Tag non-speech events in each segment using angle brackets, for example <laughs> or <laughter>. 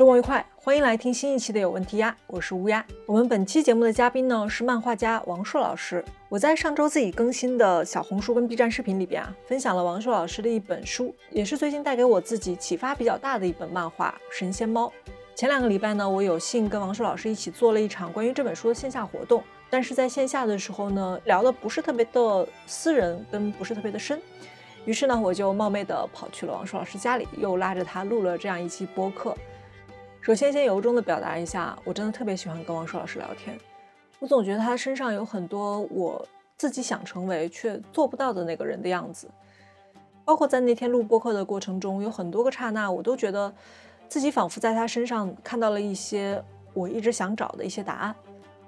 周末愉快，欢迎来听新一期的有问题呀，我是乌鸦。我们本期节目的嘉宾呢是漫画家王朔老师。我在上周自己更新的小红书跟 B 站视频里边啊，分享了王朔老师的一本书，也是最近带给我自己启发比较大的一本漫画《神仙猫》。前两个礼拜呢，我有幸跟王朔老师一起做了一场关于这本书的线下活动，但是在线下的时候呢，聊的不是特别的私人，跟不是特别的深。于是呢，我就冒昧的跑去了王朔老师家里，又拉着他录了这样一期播客。首先，先由衷的表达一下，我真的特别喜欢跟王朔老师聊天。我总觉得他身上有很多我自己想成为却做不到的那个人的样子。包括在那天录播客的过程中，有很多个刹那，我都觉得自己仿佛在他身上看到了一些我一直想找的一些答案。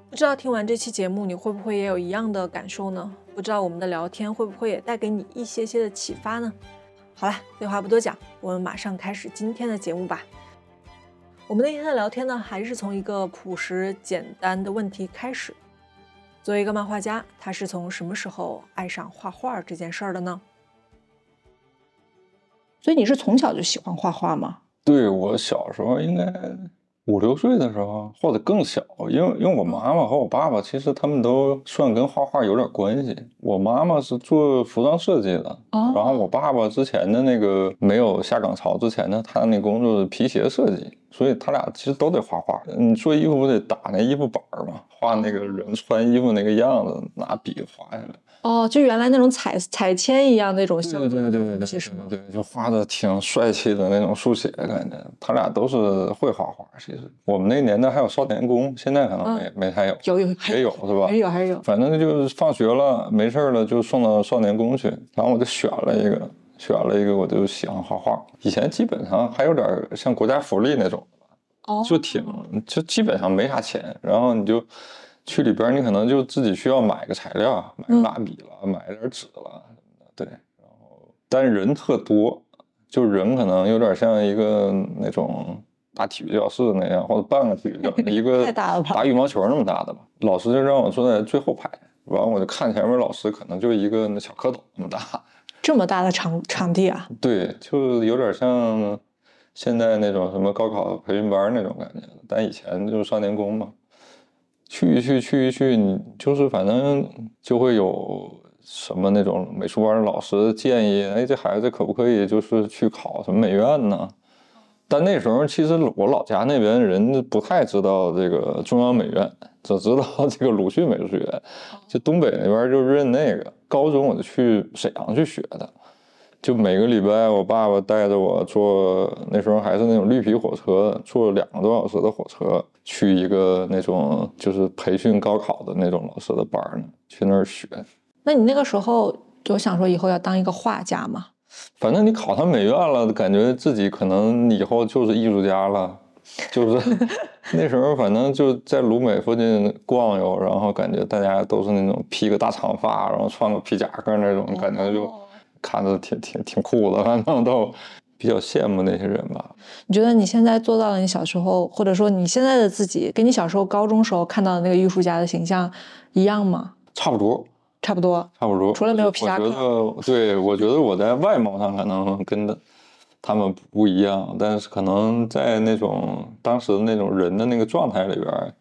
不知道听完这期节目，你会不会也有一样的感受呢？不知道我们的聊天会不会也带给你一些些的启发呢？好了，废话不多讲，我们马上开始今天的节目吧。我们那天的聊天呢，还是从一个朴实简单的问题开始。作为一个漫画家，他是从什么时候爱上画画这件事儿的呢？所以你是从小就喜欢画画吗？对我小时候应该。五六岁的时候，或者更小，因为因为我妈妈和我爸爸其实他们都算跟画画有点关系。我妈妈是做服装设计的，然后我爸爸之前的那个没有下岗潮之前呢，他那工作是皮鞋设计，所以他俩其实都得画画。你做衣服不得打那衣服板嘛，画那个人穿衣服那个样子，拿笔画下来。哦，就原来那种彩彩铅一样那种，对对对对对，其实对，就画的挺帅气的那种速写感觉。他俩都是会画画，其实我们那年代还有少年宫，现在可能没没太有，有有也有是吧？还有还有，反正就是放学了没事了就送到少年宫去，然后我就选了一个，选了一个我就喜欢画画。以前基本上还有点像国家福利那种，哦，就挺就基本上没啥钱，然后你就。去里边，你可能就自己需要买个材料，买个蜡笔了，买点纸了什么的。对，然后但人特多，就人可能有点像一个那种大体育教室那样，或者半个体育教室，一个 <laughs> 打羽毛球那么大的吧。老师就让我坐在最后排，完了我就看前面老师，可能就一个那小蝌蚪那么大。这么大的场场地啊？对，就有点像现在那种什么高考培训班那种感觉，但以前就是少年宫嘛。去一去，去一去，你就是反正就会有什么那种美术班老师建议，哎，这孩子可不可以就是去考什么美院呢？但那时候其实我老家那边人不太知道这个中央美院，只知道这个鲁迅美术学院，就东北那边就认那个。高中我就去沈阳去学的。就每个礼拜，我爸爸带着我坐，那时候还是那种绿皮火车，坐两个多小时的火车去一个那种就是培训高考的那种老师的班呢，去那儿学。那你那个时候就想说以后要当一个画家吗？反正你考上美院了，感觉自己可能以后就是艺术家了，就是 <laughs> 那时候反正就在鲁美附近逛悠，然后感觉大家都是那种披个大长发，然后穿个皮夹克那种感觉就。看着挺挺挺酷的，反正都比较羡慕那些人吧。你觉得你现在做到了你小时候，或者说你现在的自己，跟你小时候高中时候看到的那个艺术家的形象一样吗？差不多，差不多，差不多。除了没有皮夹克。我觉得，对我觉得我在外貌上可能跟他们不一样，但是可能在那种当时的那种人的那个状态里边。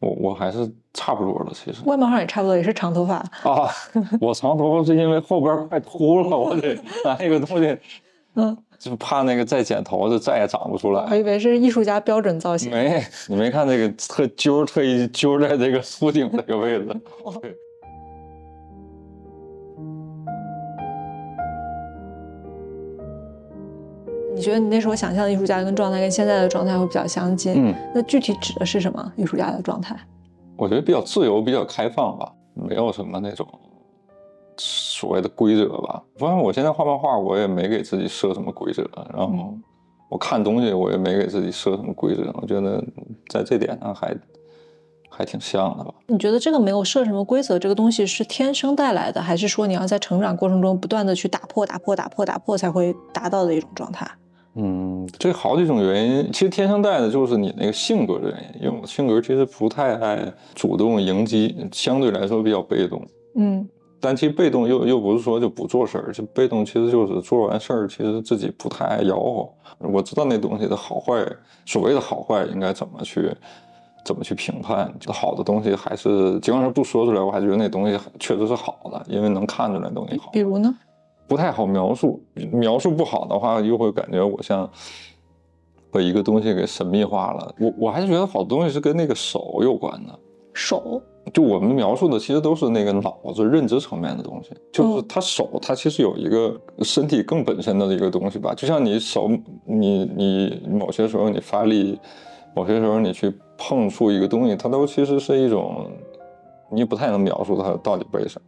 我我还是差不多了，其实外貌上也差不多，也是长头发啊。我长头发是因为后边快秃了，<laughs> 我得拿一个东西，嗯，就怕那个再剪头就再也长不出来。我以为是艺术家标准造型。没，你没看那个特揪，特意揪在这个秃顶这个位置。<laughs> 你觉得你那时候想象的艺术家跟状态跟现在的状态会比较相近？嗯，那具体指的是什么艺术家的状态？我觉得比较自由，比较开放吧，没有什么那种所谓的规则吧。反正我现在画漫画，我也没给自己设什么规则。然后我看东西，我也没给自己设什么规则。我觉得在这点上还还挺像的吧。你觉得这个没有设什么规则，这个东西是天生带来的，还是说你要在成长过程中不断的去打破、打破、打破、打破，才会达到的一种状态？嗯，这好几种原因，其实天生带的就是你那个性格的原因。因为我性格其实不太爱主动迎击，相对来说比较被动。嗯，但其实被动又又不是说就不做事儿，就被动其实就是做完事儿，其实自己不太爱吆喝。我知道那东西的好坏，所谓的好坏应该怎么去怎么去评判。好的东西还是尽管是不说出来，我还觉得那东西确实是好的，因为能看出来东西好。比如呢？不太好描述，描述不好的话，又会感觉我像把一个东西给神秘化了。我我还是觉得好多东西是跟那个手有关的。手？就我们描述的其实都是那个脑子认知层面的东西。就是他手，他其实有一个身体更本身的一个东西吧。就像你手，你你某些时候你发力，某些时候你去碰触一个东西，它都其实是一种，你不太能描述它到底为什么。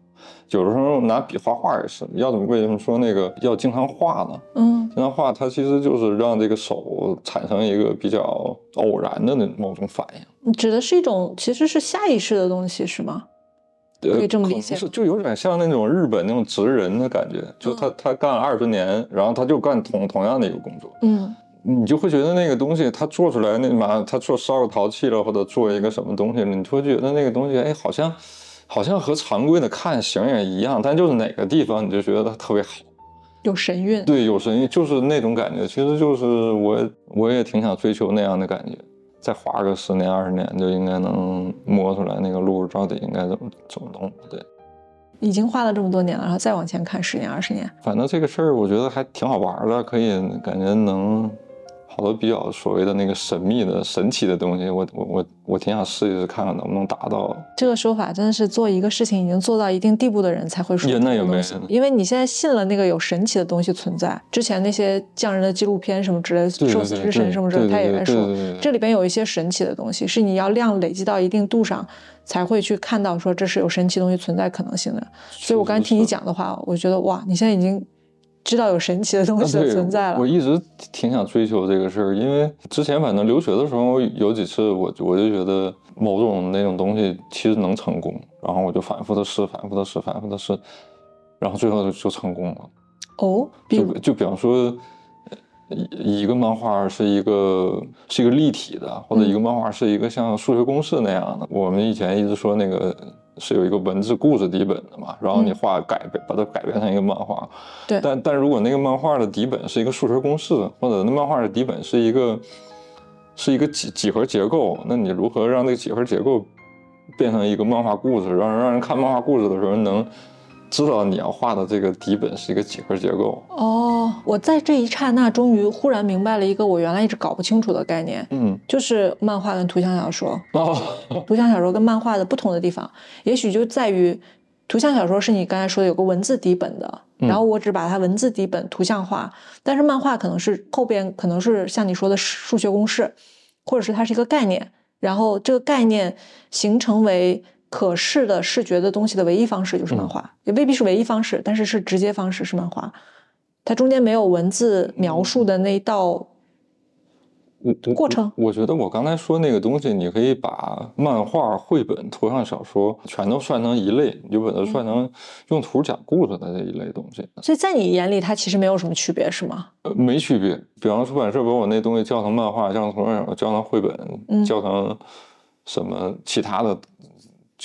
有的时候拿笔画画也是，要怎么为什么说那个要经常画呢？嗯，经常画，它其实就是让这个手产生一个比较偶然的那某种反应。你指的是一种其实是下意识的东西是吗？可以这么理解，就有点像那种日本那种职人的感觉，就他他干了二十年，然后他就干同同样的一个工作。嗯，你就会觉得那个东西他做出来那嘛，他做烧个陶器了，或者做一个什么东西了，你就会觉得那个东西哎好像。好像和常规的看型也一样，但就是哪个地方你就觉得它特别好，有神韵。对，有神韵，就是那种感觉。其实就是我，我也挺想追求那样的感觉。再花个十年二十年，就应该能摸出来那个路到底应该怎么怎么弄。对，已经画了这么多年了，然后再往前看十年二十年，反正这个事儿我觉得还挺好玩的，可以感觉能。好多比较所谓的那个神秘的、神奇的东西，我我我我挺想试一试，看看能不能达到。这个说法真的是做一个事情已经做到一定地步的人才会说那也没有？因为你现在信了那个有神奇的东西存在，之前那些匠人的纪录片什么之类，寿司之神什么之类，他也在说，这里边有一些神奇的东西，是你要量累积到一定度上才会去看到说这是有神奇东西存在可能性的。所以我刚才听你讲的话，我觉得哇，你现在已经。知道有神奇的东西存在了。我一直挺想追求这个事儿，因为之前反正留学的时候有几次，我我就觉得某种那种东西其实能成功，然后我就反复的试，反复的试，反复的试，然后最后就就成功了。哦，就就比方说，一一个漫画是一个是一个立体的，或者一个漫画是一个像数学公式那样的。我们以前一直说那个。是有一个文字故事底本的嘛，然后你画改编，把它改编成一个漫画。对。但但如果那个漫画的底本是一个数学公式，或者那漫画的底本是一个是一个几几何结构，那你如何让那个几何结构变成一个漫画故事，让让人看漫画故事的时候能？知道你要画的这个底本是一个几何结构哦，我在这一刹那终于忽然明白了一个我原来一直搞不清楚的概念，嗯，就是漫画跟图像小说哦，<laughs> 图像小说跟漫画的不同的地方，也许就在于图像小说是你刚才说的有个文字底本的，然后我只把它文字底本图像化，但是漫画可能是后边可能是像你说的数学公式，或者是它是一个概念，然后这个概念形成为。可视的视觉的东西的唯一方式就是漫画，也未必是唯一方式，但是是直接方式是漫画。它中间没有文字描述的那一道过程。我觉得我刚才说那个东西，你可以把漫画、绘本、图像小说全都算成一类，你就把它算成用图讲故事的这一类东西。所以在你眼里，它其实没有什么区别，是吗？呃，没区别。比方出版社把我那东西叫成漫画，叫成图像小说，叫成绘本，叫成什么其他的。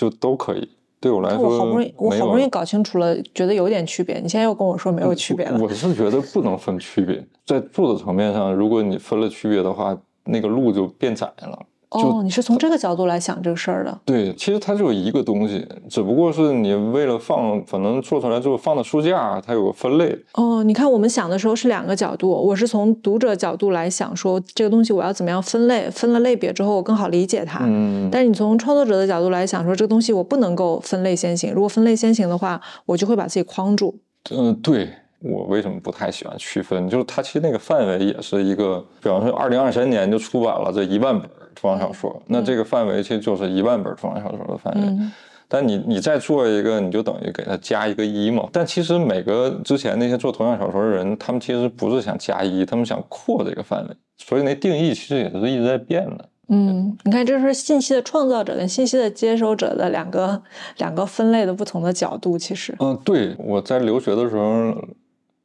就都可以，对我来说，我好不容易，我好不容易搞清楚了，觉得有点区别。你现在又跟我说没有区别了。我是觉得不能分区别，在做的层面上，如果你分了区别的话，那个路就变窄了。哦，你是从这个角度来想这个事儿的。对，其实它就一个东西，只不过是你为了放，可能做出来之后放到书架，它有个分类。哦，你看我们想的时候是两个角度，我是从读者角度来想，说这个东西我要怎么样分类，分了类别之后我更好理解它。嗯。但是你从创作者的角度来想，说这个东西我不能够分类先行，如果分类先行的话，我就会把自己框住。嗯，对我为什么不太喜欢区分？就是它其实那个范围也是一个，比方说二零二三年就出版了这一万本。图像小说，那这个范围其实就是一万本图像小说的范围。但你你再做一个，你就等于给它加一个一嘛。但其实每个之前那些做同样小说的人，他们其实不是想加一，他们想扩这个范围。所以那定义其实也是一直在变的。嗯，你看，这是信息的创造者跟信息的接收者的两个两个分类的不同的角度。其实，嗯，对，我在留学的时候。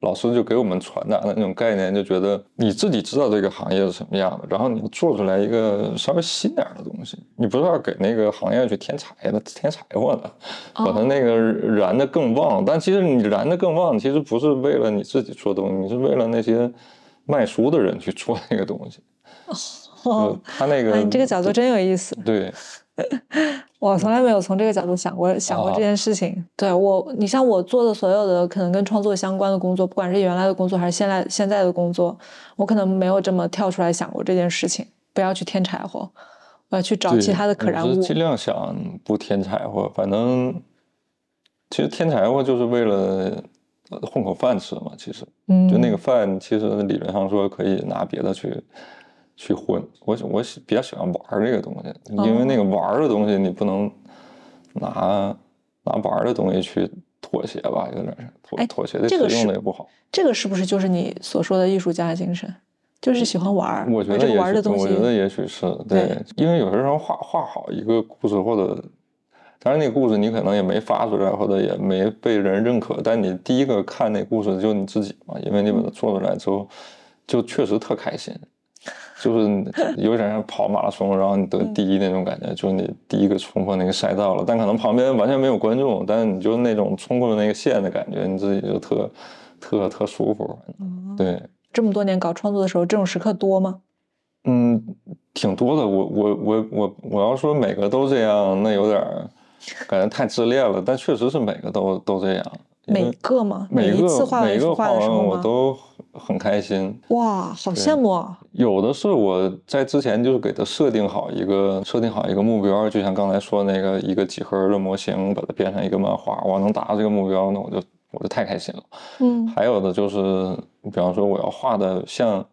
老师就给我们传达的那种概念，就觉得你自己知道这个行业是什么样的，然后你做出来一个稍微新点的东西，你不是要给那个行业去添柴的、添柴火的，把它那个燃的更旺。但其实你燃的更旺，其实不是为了你自己做东西，你是为了那些卖书的人去做那个东西。哦，他那个，哎，这个角度真有意思。对，<laughs> 我从来没有从这个角度想过想过这件事情。对我，你像我做的所有的可能跟创作相关的工作，不管是原来的工作还是现在现在的工作，我可能没有这么跳出来想过这件事情。不要去添柴火，我要去找其他的可燃物。尽量想不添柴火，反正其实添柴火就是为了混口饭吃嘛。其实，嗯，就那个饭，其实理论上说可以拿别的去。去混，我我喜比较喜欢玩这个东西，因为那个玩的东西你不能拿拿玩的东西去妥协吧，有点妥妥协的使用的也不好。这个是不是就是你所说的艺术家精神？就是喜欢玩我觉得玩的东西，我觉得也许是对，因为有些时候画画好一个故事，或者当然那个故事你可能也没发出来，或者也没被人认可，但你第一个看那故事就你自己嘛，因为你把它做出来之后，就确实特开心。就是有点像跑马拉松，然后你得第一那种感觉，就是你第一个冲破那个赛道了。但可能旁边完全没有观众，但是你就那种冲过那个线的感觉，你自己就特特特舒服。对，这么多年搞创作的时候，这种时刻多吗？嗯，挺多的。我我我我我要说每个都这样，那有点感觉太自恋了。但确实是每个都都这样。每个吗？每一次画每个画的时候我都很开心。哇，好羡慕啊！有的是我在之前就是给他设定好一个设定好一个目标，就像刚才说那个一个几何的模型，把它变成一个漫画，我能达到这个目标，那我就我就太开心了。嗯，还有的就是，比方说我要画的像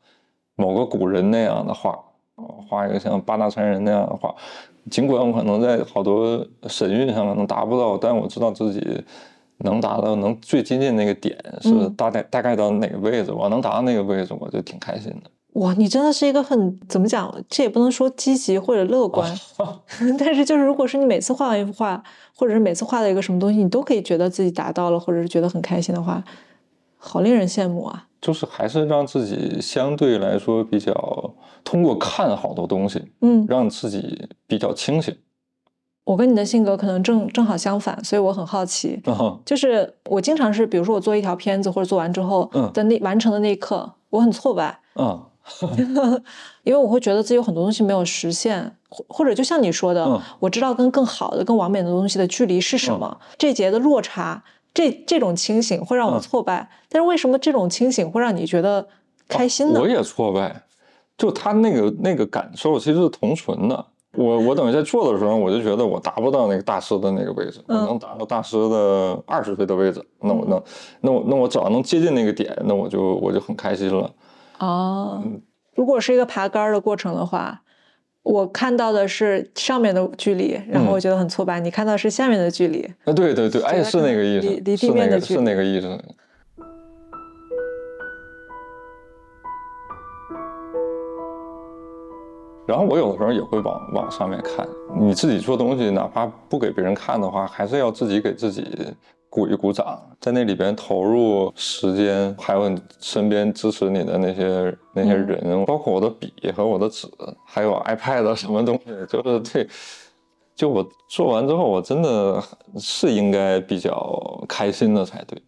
某个古人那样的画，画一个像八大山人那样的画，尽管我可能在好多神韵上可能达不到，但我知道自己。能达到能最接近那个点是大概大概到哪个位置？我能达到那个位置，我就挺开心的。哇，你真的是一个很怎么讲？这也不能说积极或者乐观，<laughs> 但是就是如果是你每次画完一幅画，或者是每次画的一个什么东西，你都可以觉得自己达到了，或者是觉得很开心的话，好令人羡慕啊！就是还是让自己相对来说比较通过看好多东西，嗯，让自己比较清醒。我跟你的性格可能正正好相反，所以我很好奇，<laughs> 就是我经常是，比如说我做一条片子或者做完之后的那完成的那一刻，我很挫败，嗯，<laughs> <laughs> 因为我会觉得自己有很多东西没有实现，或或者就像你说的，我知道跟更好的、更完美的东西的距离是什么，这节的落差，这这种清醒会让我挫败，但是为什么这种清醒会让你觉得开心呢？我也挫败，就他那个那个感受其实是同存的。我我等于在做的时候，我就觉得我达不到那个大师的那个位置，我能达到大师的二十岁的位置，那我能，那我那我只要能接近那个点，那我就我就很开心了。哦，如果是一个爬杆的过程的话，我看到的是上面的距离，然后我觉得很挫败；你看到是下面的距离。啊，对对对，哎，是那个意思，离地面的距离，是那个意思。然后我有的时候也会往往上面看，你自己做东西，哪怕不给别人看的话，还是要自己给自己鼓一鼓掌，在那里边投入时间，还有身边支持你的那些那些人，包括我的笔和我的纸，还有 iPad 什么东西，就是这，就我做完之后，我真的是应该比较开心的才对。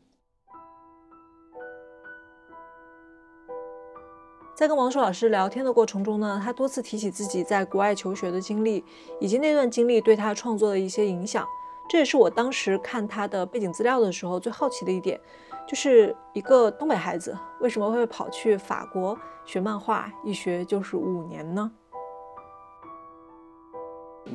在跟王硕老师聊天的过程中呢，他多次提起自己在国外求学的经历，以及那段经历对他创作的一些影响。这也是我当时看他的背景资料的时候最好奇的一点，就是一个东北孩子为什么会跑去法国学漫画，一学就是五年呢？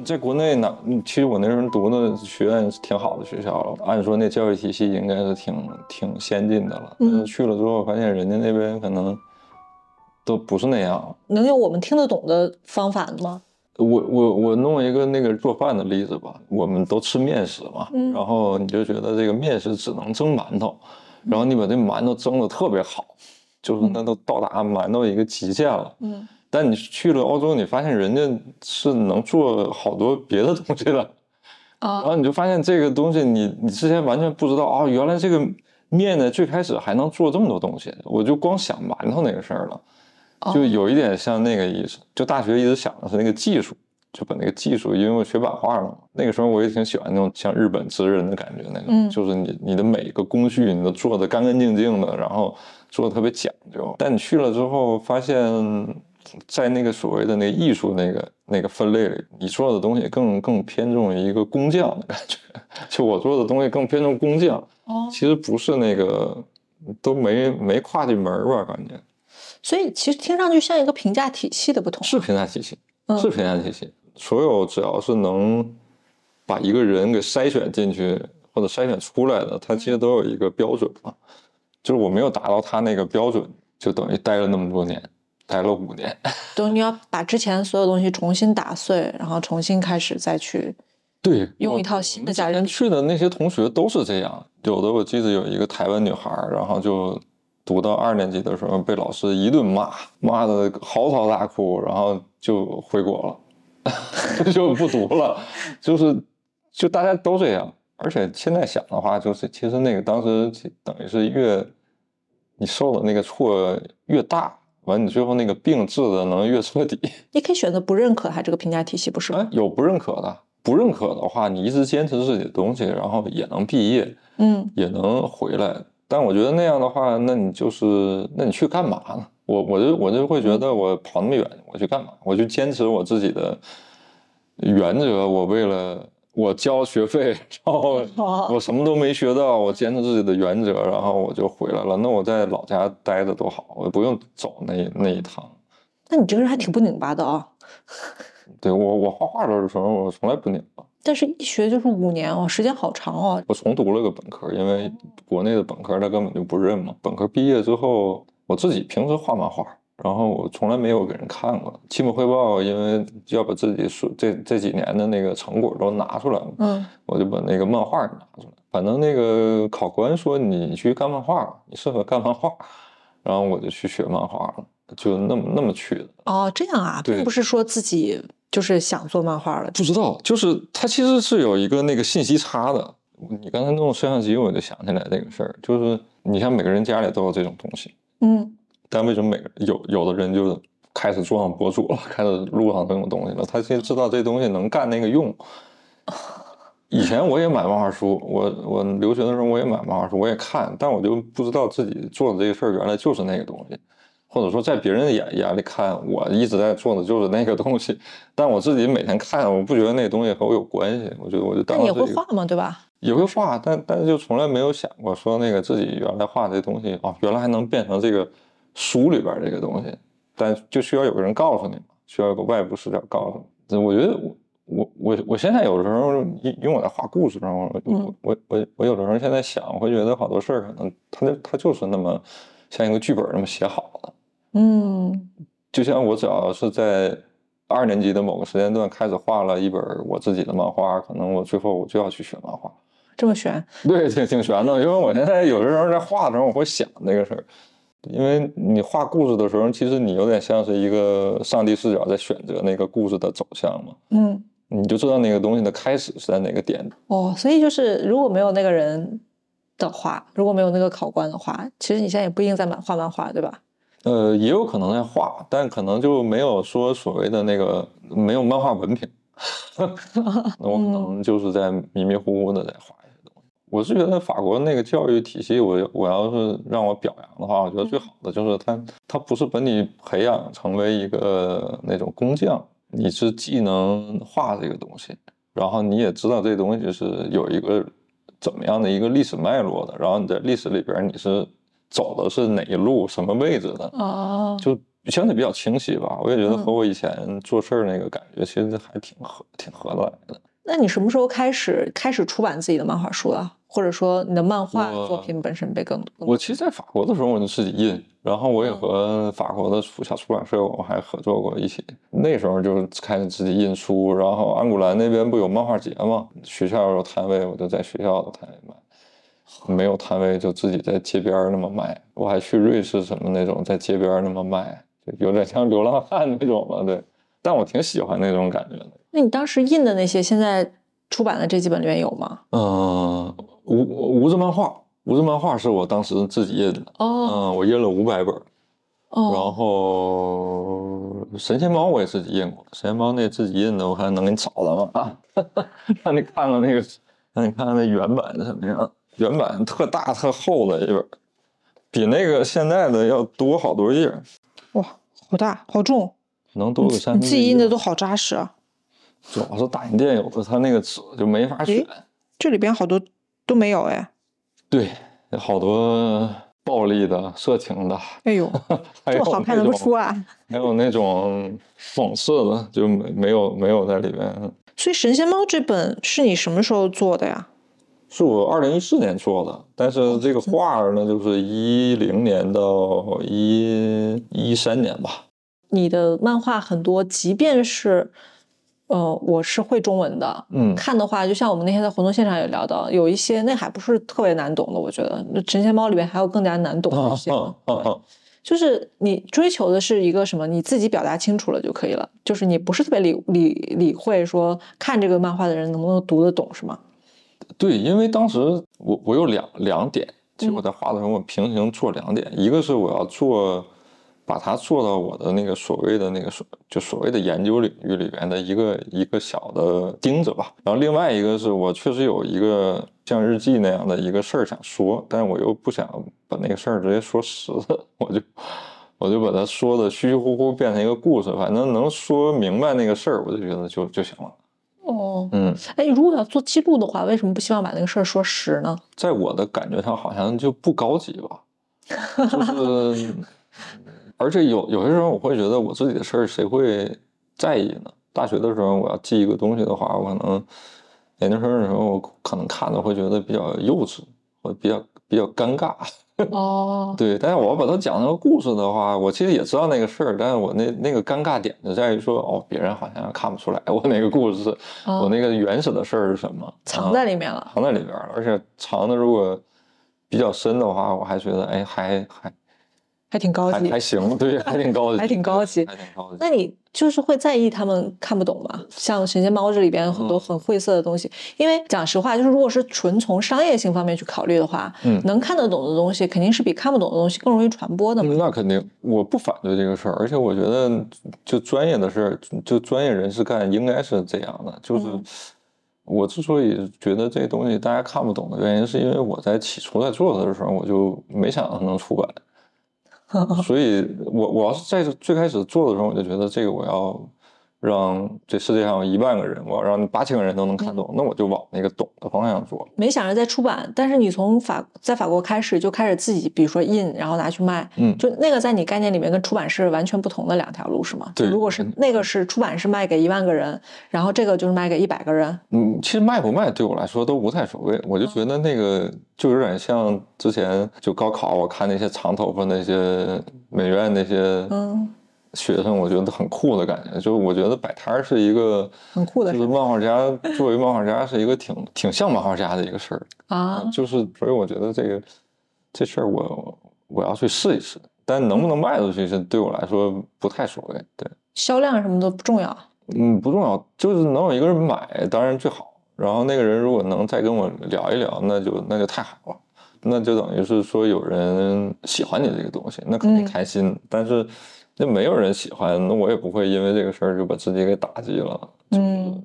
在国内呢，其实我那时候读的学院是挺好的学校了，按说那教育体系应该是挺挺先进的了。嗯，去了之后发现人家那边可能。都不是那样，能有我们听得懂的方法吗？我我我弄一个那个做饭的例子吧，我们都吃面食嘛，然后你就觉得这个面食只能蒸馒头，然后你把这馒头蒸的特别好，就是那都到达馒头一个极限了。嗯，但你去了欧洲，你发现人家是能做好多别的东西的，啊，然后你就发现这个东西你你之前完全不知道啊，原来这个面呢最开始还能做这么多东西，我就光想馒头那个事儿了。就有一点像那个意思，就大学一直想的是那个技术，就把那个技术，因为我学版画了嘛，那个时候我也挺喜欢那种像日本职人的感觉那种，嗯就是你你的每一个工序你都做的干干净净的，然后做的特别讲究。但你去了之后，发现，在那个所谓的那个艺术那个那个分类里，你做的东西更更偏重于一个工匠的感觉，就我做的东西更偏重工匠，哦，其实不是那个都没没跨进门儿吧，感觉。所以其实听上去像一个评价体系的不同啊。是评价体系，嗯是评价体系。所有只要是能把一个人给筛选进去或者筛选出来的，他其实都有一个标准嘛。就是我没有达到他那个标准，就等于待了那么多年，待了五年。等你要把之前所有东西重新打碎，然后重新开始再去。对，用一套新的我们价值之前去的那些同学都是这样，有的我记得有一个台湾女孩儿，然后就读到二年级的时候被老师一顿骂，骂的嚎啕大哭，然后就回国了，<laughs> 就不读了，就是就大家都这样。而且现在想的话，就是其实那个当时等于是越你受的那个挫越大，完你最后那个病治的能越彻底。<laughs> 你可以选择不认可他这个评价体系，不是有不认可的，不认可的话，你一直坚持自己的东西，然后也能毕业，嗯也能回来。但我觉得那样的话，那你就是，那你去干嘛呢？我我就我就会觉得我跑那么远，我去干嘛？我去坚持我自己的原则。我为了我交学费，然后哦 <laughs> 我什么都没学到，我坚持自己的原则，然后我就回来了。那我在老家待着多好，我不用走那那一趟。那你这个人还挺不拧巴的啊。对我我画画的时候，我从来不拧巴。但是一学就是五年哦，时间好长哦。我重读了个本科，因为国内的本科他根本就不认嘛。本科毕业之后，我自己平时画漫画，然后我从来没有给人看过。期末汇报，因为要把自己所这这几年的那个成果都拿出来嘛，嗯我就把那个漫画拿出来。反正那个考官说你去干漫画吧，你适合干漫画，然后我就去学漫画了，就那么那么去的。哦，这样啊，对并不是说自己就是想做漫画了。不知道，就是它其实是有一个那个信息差的。你刚才弄摄像机，我就想起来这个事儿，就是你像每个人家里都有这种东西，嗯但为什么每个有有的人就开始做上博主了，开始录上这种东西了？他先知道这东西能干那个用。<laughs> 以前我也买漫画书，我我留学的时候我也买漫画书，我也看，但我就不知道自己做的这个事儿原来就是那个东西，或者说在别人的眼眼里看，我一直在做的就是那个东西，但我自己每天看，我不觉得那个东西和我有关系，我觉得我就那你也会画吗？对吧？也会画，但但是就从来没有想过说那个自己原来画这东西哦，原来还能变成这个书里边儿这个东西，但就需要有个人告诉你嘛，需要有个外部视角告诉你。我觉得我我我我现在有的时候因因为我在画故事上，我嗯我我我有的时候现在想，我会觉得好多事儿可能它就它就是那么像一个剧本那么写好的，嗯就像我只要是在二年级的某个时间段开始画了一本我自己的漫画，可能我最后我就要去学漫画。这么悬。对，挺挺悬的，因为我现在有的时候在画的时候，我会想那个事儿，因为你画故事的时候，其实你有点像是一个上帝视角在选择那个故事的走向嘛，嗯你就知道那个东西的开始是在哪个点。哦，所以就是如果没有那个人的话，如果没有那个考官的话，其实你现在也不一定在漫画漫画，对吧？呃，也有可能在画，但可能就没有说所谓的那个没有漫画文凭，<laughs> 那我可能就是在迷迷糊糊的在画一些东西。我是觉得法国那个教育体系，我我要是让我表扬的话，我觉得最好的就是它它不是把你培养成为一个那种工匠，你是既能画这个东西，然后你也知道这东西是有一个怎么样的一个历史脉络的，然后你在历史里边你是走的是哪一路、什么位置的，哦，就相对比较清晰吧。我也觉得嗯和我以前做事儿那个感觉其实还挺合、挺合得来的。那你什么时候开始开始出版自己的漫画书了？或者说你的漫画作品本身被更多我其实，在法国的时候我就自己印，然后我也嗯和法国的出小出版社我们还合作过一起。那时候就开始自己印书，然后安古兰那边不有漫画节吗？学校有摊位，我就在学校的摊位卖。没有摊位就自己在街边儿那么卖，我还去瑞士什么那种在街边儿那么卖，就有点像流浪汉那种了，对。但我挺喜欢那种感觉的。那你当时印的那些，现在出版的这几本里面有吗？嗯，无无字漫画，无字漫画是我当时自己印的。哦，嗯，我印了五百本儿，哦，然后神仙猫我也自己印过，神仙猫那自己印的，我看能给你找到吗？啊，<laughs> 让你看看那个，让你看看那原版是什么样。原版特大特厚的一本，比那个现在的要多好多页，哇，好大，好重，能多个三分之你自己印的。都好扎实啊！主要是打印店有的它那个纸就没法选，这里边好多都没有哎，对，好多暴力的、色情的，哎呦，<laughs> 这么好看得不出啊！还有那种讽刺的，就没没有没有在里边。所以《神仙猫》这本是你什么时候做的呀？是我二零一四年做的，但是这个画儿呢，就是一零年到一一三年吧。你的漫画很多，即便是，呃，我是会中文的，嗯看的话，就像我们那天在活动现场也聊到，有一些那还不是特别难懂的，我觉得那神仙猫里面还有更加难懂的一些，啊啊啊！就是你追求的是一个什么，你自己表达清楚了就可以了，就是你不是特别理理理会说看这个漫画的人能不能读得懂，是吗？对，因为当时我我有两两点，其实嗯我在画的时候，我平行做两点，一个是我要做，把它做到我的那个所谓的那个所就所谓的研究领域里边的一个一个小的钉子吧。然后另外一个是我确实有一个像日记那样的一个事儿想说，但是我又不想把那个事儿直接说实了，我就我就把它说的虚虚乎乎变成一个故事，反正能说明白那个事儿，我就觉得就就行了。哦，嗯。哎，如果要做记录的话，为什么不希望把那个事儿说实呢？在我的感觉上好像就不高级吧，就是，<laughs> 而且有有些时候我会觉得我自己的事儿谁会在意呢？大学的时候我要记一个东西的话，我可能研究生的时候我可能看的会觉得比较幼稚，或比较比较尴尬。<laughs> 哦，对，但是我要把它讲成个故事的话，我其实也知道那个事儿，但是我那那个尴尬点就在于说，哦，别人好像看不出来我那个故事，哦我那个原始的事儿是什么，藏在里面了。藏在里边了，而且藏的如果比较深的话，我还觉得哎，还还还挺高级还还，行，对，还挺高级，<laughs> 还挺高级还挺高级。那你就是会在意他们看不懂嘛？像《神仙猫》这里边很多很晦涩的东西，因为讲实话，就是如果是纯从商业性方面去考虑的话，嗯能看得懂的东西肯定是比看不懂的东西更容易传播的嘛。嗯那肯定，我不反对这个事儿，而且我觉得就专业的事儿，就专业人士干应该是这样的。就是嗯我之所以觉得这东西大家看不懂的原因，是因为我在起初在做它的时候，我就没想到它能出版。<laughs> 所以我我要是在最开始做的时候，我就觉得这个我要让这世界上有一万个人，我要让八千个人都能看懂，那我就往那个懂的方向做。没想着再出版，但是你从法在法国开始就开始自己，比如说印，然后拿去卖，嗯。就那个在你概念里面跟出版是完全不同的两条路，是吗？对如果是那个是出版是卖给一万个人，然后这个就是卖给一百个人，嗯，其实卖不卖对我来说都无太所谓，我就觉得那个就有点像之前就高考，我看那些长头发那些美院那些嗯，学生，我觉得很酷的感觉。就是我觉得摆摊儿是一个很酷的事就是漫画家作为漫画家是一个挺挺像漫画家的一个事儿。啊。就是所以我觉得这个这事儿我我要去试一试，但能不能卖出去是对我来说不太所谓。对，销量什么的不重要，嗯，不重要，就是能有一个人买，当然最好。然后那个人如果能再跟我聊一聊，那就那就太好了，那就等于是说有人喜欢你这个东西，那肯定嗯开心。但是那没有人喜欢，那我也不会因为这个事儿就把自己给打击了。嗯，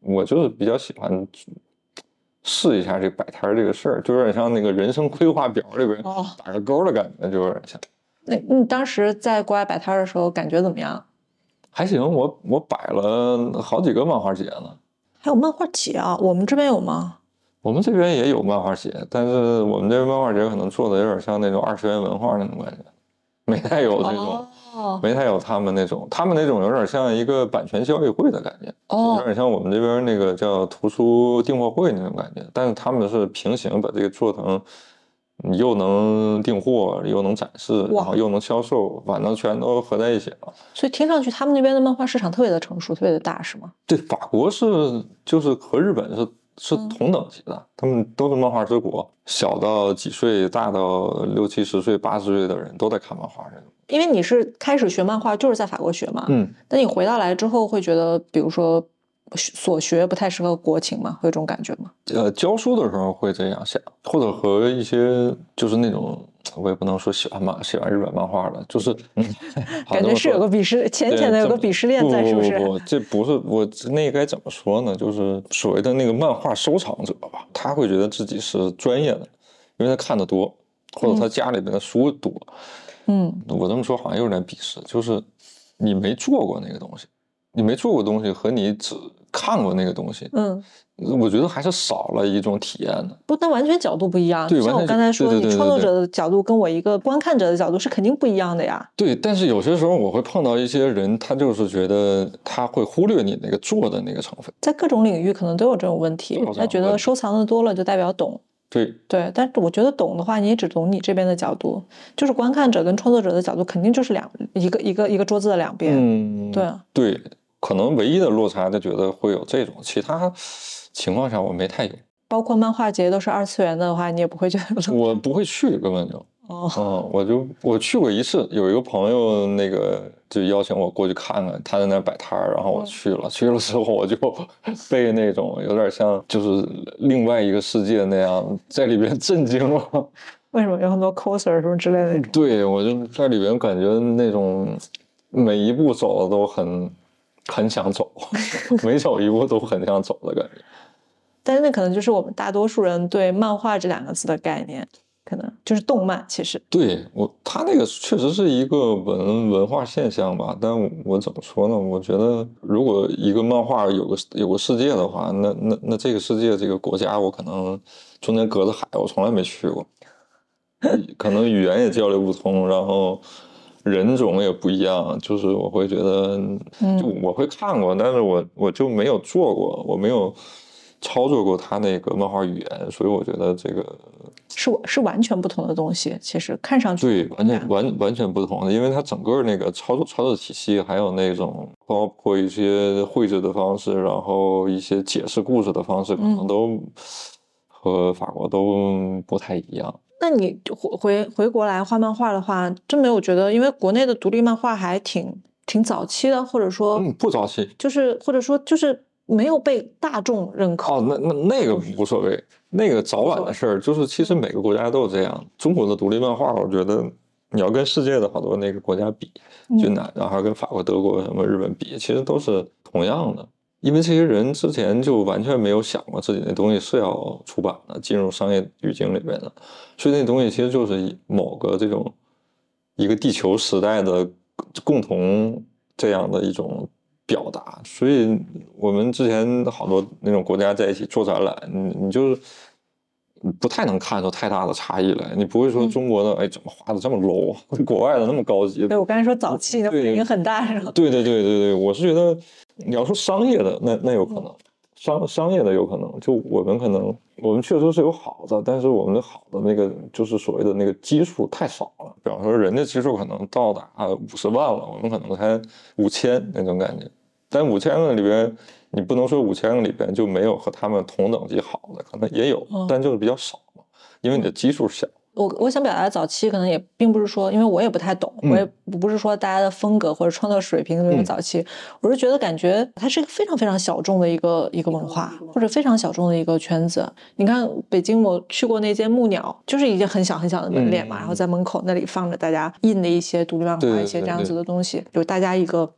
我就是比较喜欢试一下这摆摊儿这个事儿，就有点像那个人生规划表里边哦打个勾的感觉，就有点像。那你当时在国外摆摊儿的时候感觉怎么样？还行，我我摆了好几个漫画节呢。还有漫画节啊，我们这边有吗？我们这边也有漫画节，但是我们这边漫画节可能做的有点像那种二次元文化那种感觉，没太有这种，哦没太有他们那种，他们那种有点像一个版权交易会的感觉，有哦点像我们这边那个叫图书订货会那种感觉，但是他们是平行把这个做成，你又能订货，又能展示，然后又能销售，反正全都合在一起了。所以听上去他们那边的漫画市场特别的成熟，特别的大，是吗？对，法国是就是和日本是是嗯同等级的，他们都是漫画之国，小到几岁，大到六七十岁、八十岁的人都在看漫画这种。因为你是开始学漫画就是在法国学嘛，嗯，那你回到来之后会觉得，比如说所学不太适合国情嘛？会有这种感觉吗？呃，教书的时候会这样想，或者和一些就是那种我也不能说喜欢漫喜欢日本漫画的，就是 <laughs> 感觉是有个鄙视，浅浅的有个鄙视链在，是不是？不不，这不是我那该怎么说呢？就是所谓的那个漫画收藏者吧，他会觉得自己是专业的，因为他看的多，或者他家里边的书多。嗯，我这么说好像有点鄙视，就是你没做过那个东西，你没做过东西和你只看过那个东西，嗯，我觉得还是少了一种体验的。不，但完全角度不一样。对，像我刚才说，你创作者的角度跟我一个观看者的角度是肯定不一样的呀。对，但是有些时候我会碰到一些人，他就是觉得他会忽略你那个做的那个成分，在各种领域可能都有这种问题。他觉得收藏的多了就代表懂。对对，但是我觉得懂的话，你也只懂你这边的角度，就是观看者跟创作者的角度，肯定就是两一个一个一个桌子的两边。嗯，对对，可能唯一的落差就觉得会有这种，其他情况下我没太有。包括漫画节都是二次元的话，你也不会觉得我不会去，根本就。哦，嗯，我就我去过一次，有一个朋友那个就邀请我过去看看，他在那摆摊儿，然后我去了，去了之后我就 <laughs> 被那种有点像就是另外一个世界那样，在里边震惊了。为什么有很多 coser 什么之类的？对，我就在里边感觉那种每一步走的都很很想走，<laughs> 每走一步都很想走的感觉。但是那可能就是我们大多数人对漫画这两个字的概念。可能就是动漫，其实对我，他那个确实是一个文文化现象吧。但我怎么说呢？我觉得，如果一个漫画有个有个世界的话，那那那这个世界这个国家，我可能中间隔着海，我从来没去过，<laughs> 可能语言也交流不通，然后人种也不一样，就是我会觉得，就我会看过，但是我我就没有做过，我没有。操作过他那个漫画语言，所以我觉得这个是是完全不同的东西。其实看上去对完全完完全不同的，因为它整个那个操作操作体系，还有那种包括一些绘制的方式，然后一些解释故事的方式，可能都和法国都不太一样。那你回回回国来画漫画的话，真没有觉得，因为国内的独立漫画还挺挺早期的，或者说嗯不早期，就是或者说就是。没有被大众认可哦，那那那个无所谓，那个早晚的事儿。就是其实每个国家都有这样。中国的独立漫画，我觉得你要跟世界的好多那个国家比，就哪，然后跟法国、德国、什么日本比，其实都是同样的。因为这些人之前就完全没有想过自己那东西是要出版的，进入商业语境里边的，所以那东西其实就是某个这种一个地球时代的共同这样的一种。表达，所以我们之前好多那种国家在一起做展览，你你就是不太能看出太大的差异来。你不会说中国的哎怎么画的这么 low，<laughs> 国外的那么高级。对我刚才说早期的反应很大是吧？<laughs> 对对对对对，我是觉得你要说商业的那那有可能。商商业的有可能，就我们可能我们确实是有好的，但是我们的好的那个就是所谓的那个基数太少了。比方说，人家基数可能到达五十万了，我们可能才五千那种感觉。但五千个里边，你不能说五千个里边就没有和他们同等级好的，可能也有，但就是比较少嘛，因为你的基数小。我我想表达的早期可能也并不是说，因为我也不太懂，我也不是说大家的风格或者创作水平那么早期，我是觉得感觉它是一个非常非常小众的一个一个文化，或者非常小众的一个圈子。你看北京，我去过那间木鸟，就是一间很小很小的门脸嘛，然后在门口那里放着大家印的一些独立漫画，一些这样子的东西，就大家一个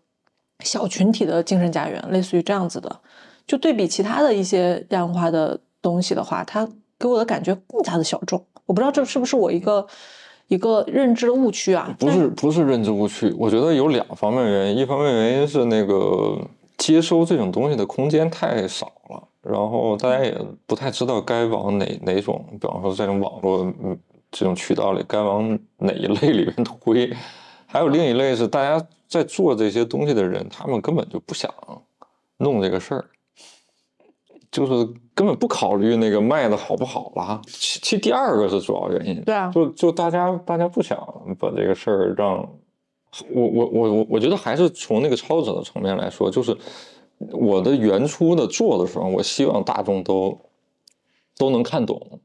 小群体的精神家园，类似于这样子的。就对比其他的一些样化的东西的话，它给我的感觉更加的小众。我不知道这是不是我一个一个认知的误区啊？不是，不是认知误区。我觉得有两方面原因，一方面原因是那个接收这种东西的空间太少了，然后大家也不太知道该往哪哪种，比方说这种网络嗯这种渠道里该往哪一类里面推。还有另一类是大家在做这些东西的人，他们根本就不想弄这个事儿。就是根本不考虑那个卖的好不好了，其其第二个是主要原因。对啊，就就大家大家不想把这个事儿让，我我我我我觉得还是从那个操作者的层面来说，就是我的原初的做的时候，我希望大众都都能看懂，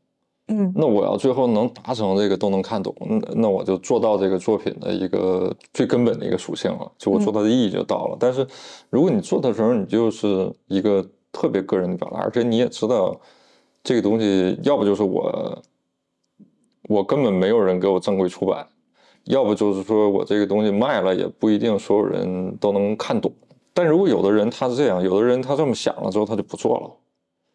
嗯那我要最后能达成这个都能看懂，那那我就做到这个作品的一个最根本的一个属性了，就我做它的意义就到了。但是如果你做的时候，你就是一个特别个人的表达，而且你也知道这个东西，要不就是我我根本没有人给我正规出版，要不就是说我这个东西卖了也不一定所有人都能看懂。但如果有的人他是这样，有的人他这么想了之后他就不做了。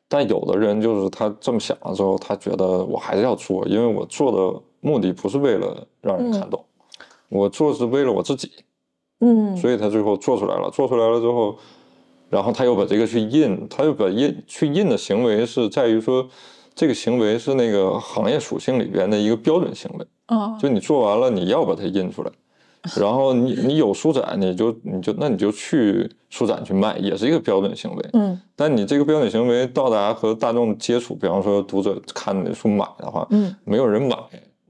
但有的人就是他这么想了之后，他觉得我还是要做，因为我做的目的不是为了让人看懂，我做是为了我自己，嗯，所以他最后做出来了。做出来了之后，然后他又把这个去印，他又把印去印的行为是在于说，这个行为是那个行业属性里边的一个标准行为，啊，就你做完了你要把它印出来。然后你你有书展，你就你就那你就去书展去卖，也是一个标准行为。嗯但你这个标准行为到达和大众接触，比方说读者看你的书买的话，嗯，没有人买，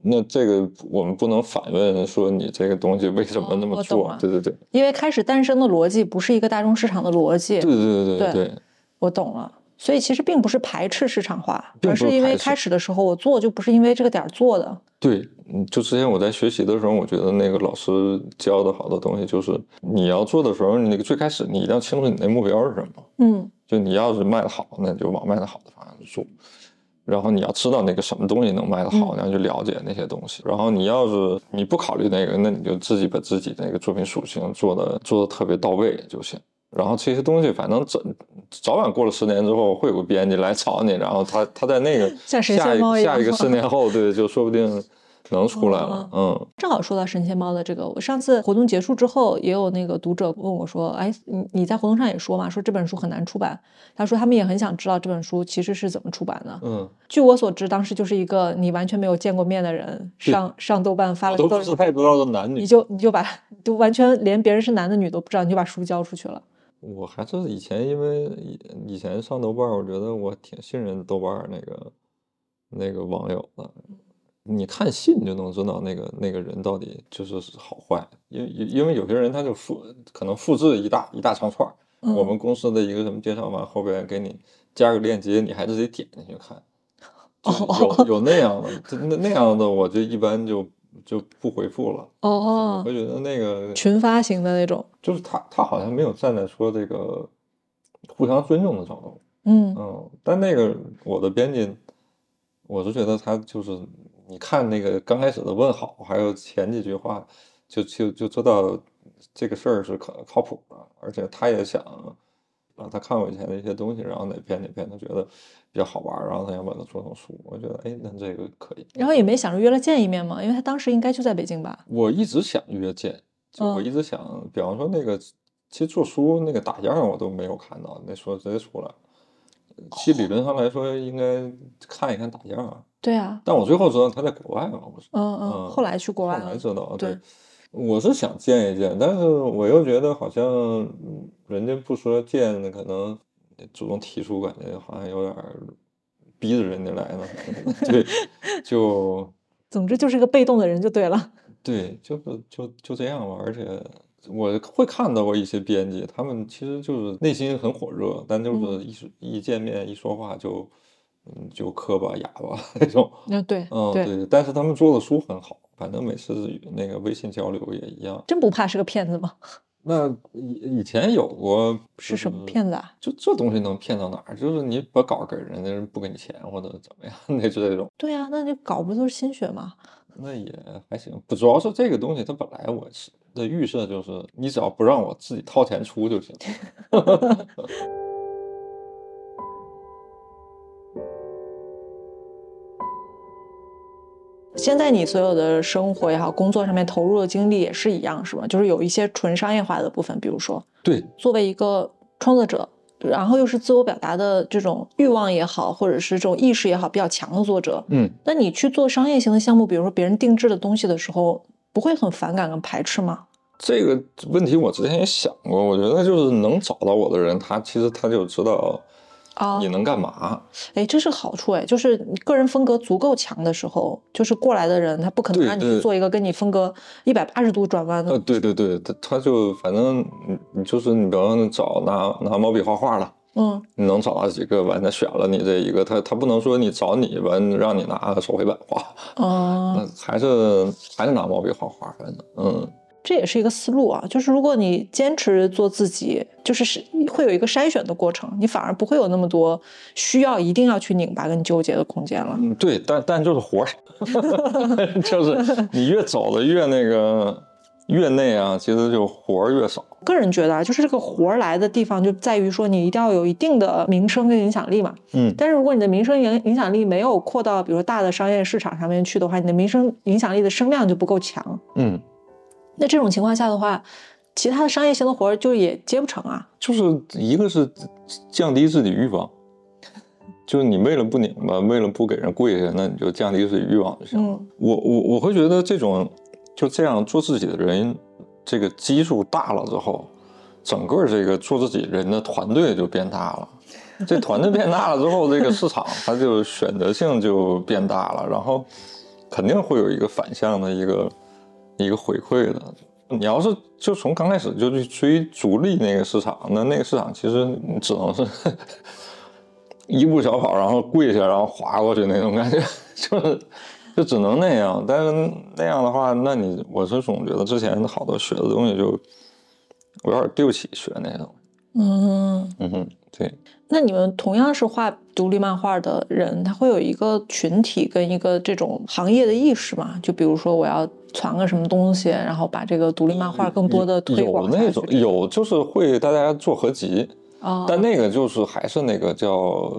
那这个我们不能反问说你这个东西为什么那哦么做？对对对，因为开始诞生的逻辑不是一个大众市场的逻辑，对对对对对对我懂了。所以其实并不是排斥市场化，而是因为开始的时候我做就不是因为这个点儿做的。对，嗯就之前我在学习的时候，我觉得那个老师教的好多东西，就是你要做的时候，你那个最开始你一定要清楚你那目标是什么。嗯就你要是卖的好，那你就往卖的好的方向去做。然后你要知道那个什么东西能卖得好，嗯你要去了解那些东西。然后你要是你不考虑那个，那你就自己把自己那个作品属性做的做的特别到位就行。然后这些东西，反正早早晚过了十年之后，会有个编辑来找你，然后他他在那个 <laughs> 下一下一个十年 <laughs> 后，对，就说不定能出来了。嗯，正好说到神仙猫的这个，我上次活动结束之后，也有那个读者问我说：“哎，你你在活动上也说嘛，说这本书很难出版。他说他们也很想知道这本书其实是怎么出版的。嗯，据我所知，当时就是一个你完全没有见过面的人上上豆瓣发了都个不是太知道的男女你。就你就把就完全连别人是男的女都不知道，你就把书交出去了。我还是以前因为以以前上豆瓣儿，我觉得我挺信任豆瓣儿那个那个网友的。你看信就能知道那个那个人到底就是是好坏，因为因为有些人他就复可能复制一大一大长串儿，我嗯们公司的一个什么介绍完后边给你加个链接，你还是得点进去看。<laughs> 就有有那样的，那样的我就一般就就不回复了。哦哦，我觉得那个群发型的那种，就是他他好像没有站在说这个互相尊重的角度，嗯。嗯，但那个我的编辑，我是觉得他就是你看那个刚开始的问好，还有前几句话，就就就知道这个事儿是可靠谱的，而且他也想啊，他看我以前的一些东西，然后哪篇哪篇他觉得比较好玩，然后他想把它做成书，我觉得哎，那这个可以。然后也没想着约了见一面嘛，因为他当时应该就在北京吧。我一直想约见，就我嗯一直想，比方说那个，其实做书那个打样我都没有看到，那书直接出来了。其实理论上来说，应该看一看打样啊。对啊，但我最后知道他在国外嘛，不是？嗯嗯，嗯后来去国外了后来。知道，对对。我是想见一见，但是我又觉得好像嗯人家不说见，可能主动提出，感觉好像有点儿逼着人家来呢。<laughs> 对，就 <laughs> 总之就是个被动的人就对了。<laughs> 对，就是就就这样吧。而且我会看到过一些编辑，他们其实就是内心很火热，但就是嗯一说一见面一说话就嗯就磕巴哑巴那种。嗯，对嗯，对，对。但是他们做的书很好，反正每次那个微信交流也一样。真不怕是个骗子吗？那以以前有过是什么？骗子啊？就这东西能骗到哪儿？就是你把稿给人家，人不给你钱或者怎么样，<laughs> 那是这种。对啊，那你稿不都是心血吗？<laughs> 那也还行，不主要是这个东西，它本来我是的预设就是，你只要不让我自己掏钱出就行。<laughs> 现在你所有的生活也好，工作上面投入的精力也是一样，是吗？就是有一些纯商业化的部分，比如说对，作为一个创作者，然后又是自我表达的这种欲望也好，或者是这种意识也好比较强的作者，嗯，那你去做商业型的项目，比如说别人定制的东西的时候，不会很反感跟排斥吗？这个问题我之前也想过，我觉得就是能找到我的人，他其实他就知道啊你能干嘛。哎，这是好处哎，就是你个人风格足够强的时候，就是过来的人他不可能让你去做一个跟你风格一百八十度转弯的。呃，对对对，他他就反正你你就是你比方找拿拿毛笔画画了，嗯。你能找到几个完，他选了你这一个，他他不能说你找你完让你拿手绘板画，哦，那还是还是拿毛笔画画，反正嗯这也是一个思路啊。就是如果你坚持做自己，就是是会有一个筛选的过程，你反而不会有那么多需要一定要去拧巴跟纠结的空间了。嗯对，但但就是活儿，<laughs> 就是你越走的越那个越内啊，其实就活儿越少。个人觉得啊，就是这个活儿来的地方就在于说，你一定要有一定的名声跟影响力嘛。嗯但是如果你的名声影影响力没有扩到比如说大的商业市场上面去的话，你的名声影响力的声量就不够强。嗯，那这种情况下的话，其他的商业型的活儿就也接不成啊。就是一个是降低自己欲望，就是你为了不拧巴，为了不给人跪下，那你就降低自己欲望就行了。嗯我我我会觉得这种就这样做自己的人，这个基数大了之后，整个这个做自己人的团队就变大了。这团队变大了之后，这个市场它就选择性就变大了，然后肯定会有一个反向的一个一个回馈的。你要是就从刚开始就去追逐利那个市场，那那个市场其实你只能是一步小跑，然后跪下，然后滑过去那种感觉，<laughs> 就是就只能那样。但是那样的话，那你我是总觉得之前好多学的东西就我有点对不起学那些东西。嗯，嗯哼，对，那你们同样是画独立漫画的人，他会有一个群体跟一个这种行业的意识嘛？就比如说我要传个什么东西，然后把这个独立漫画更多的推广有那种有就是会大家做合集，啊，但那个就是还是那个叫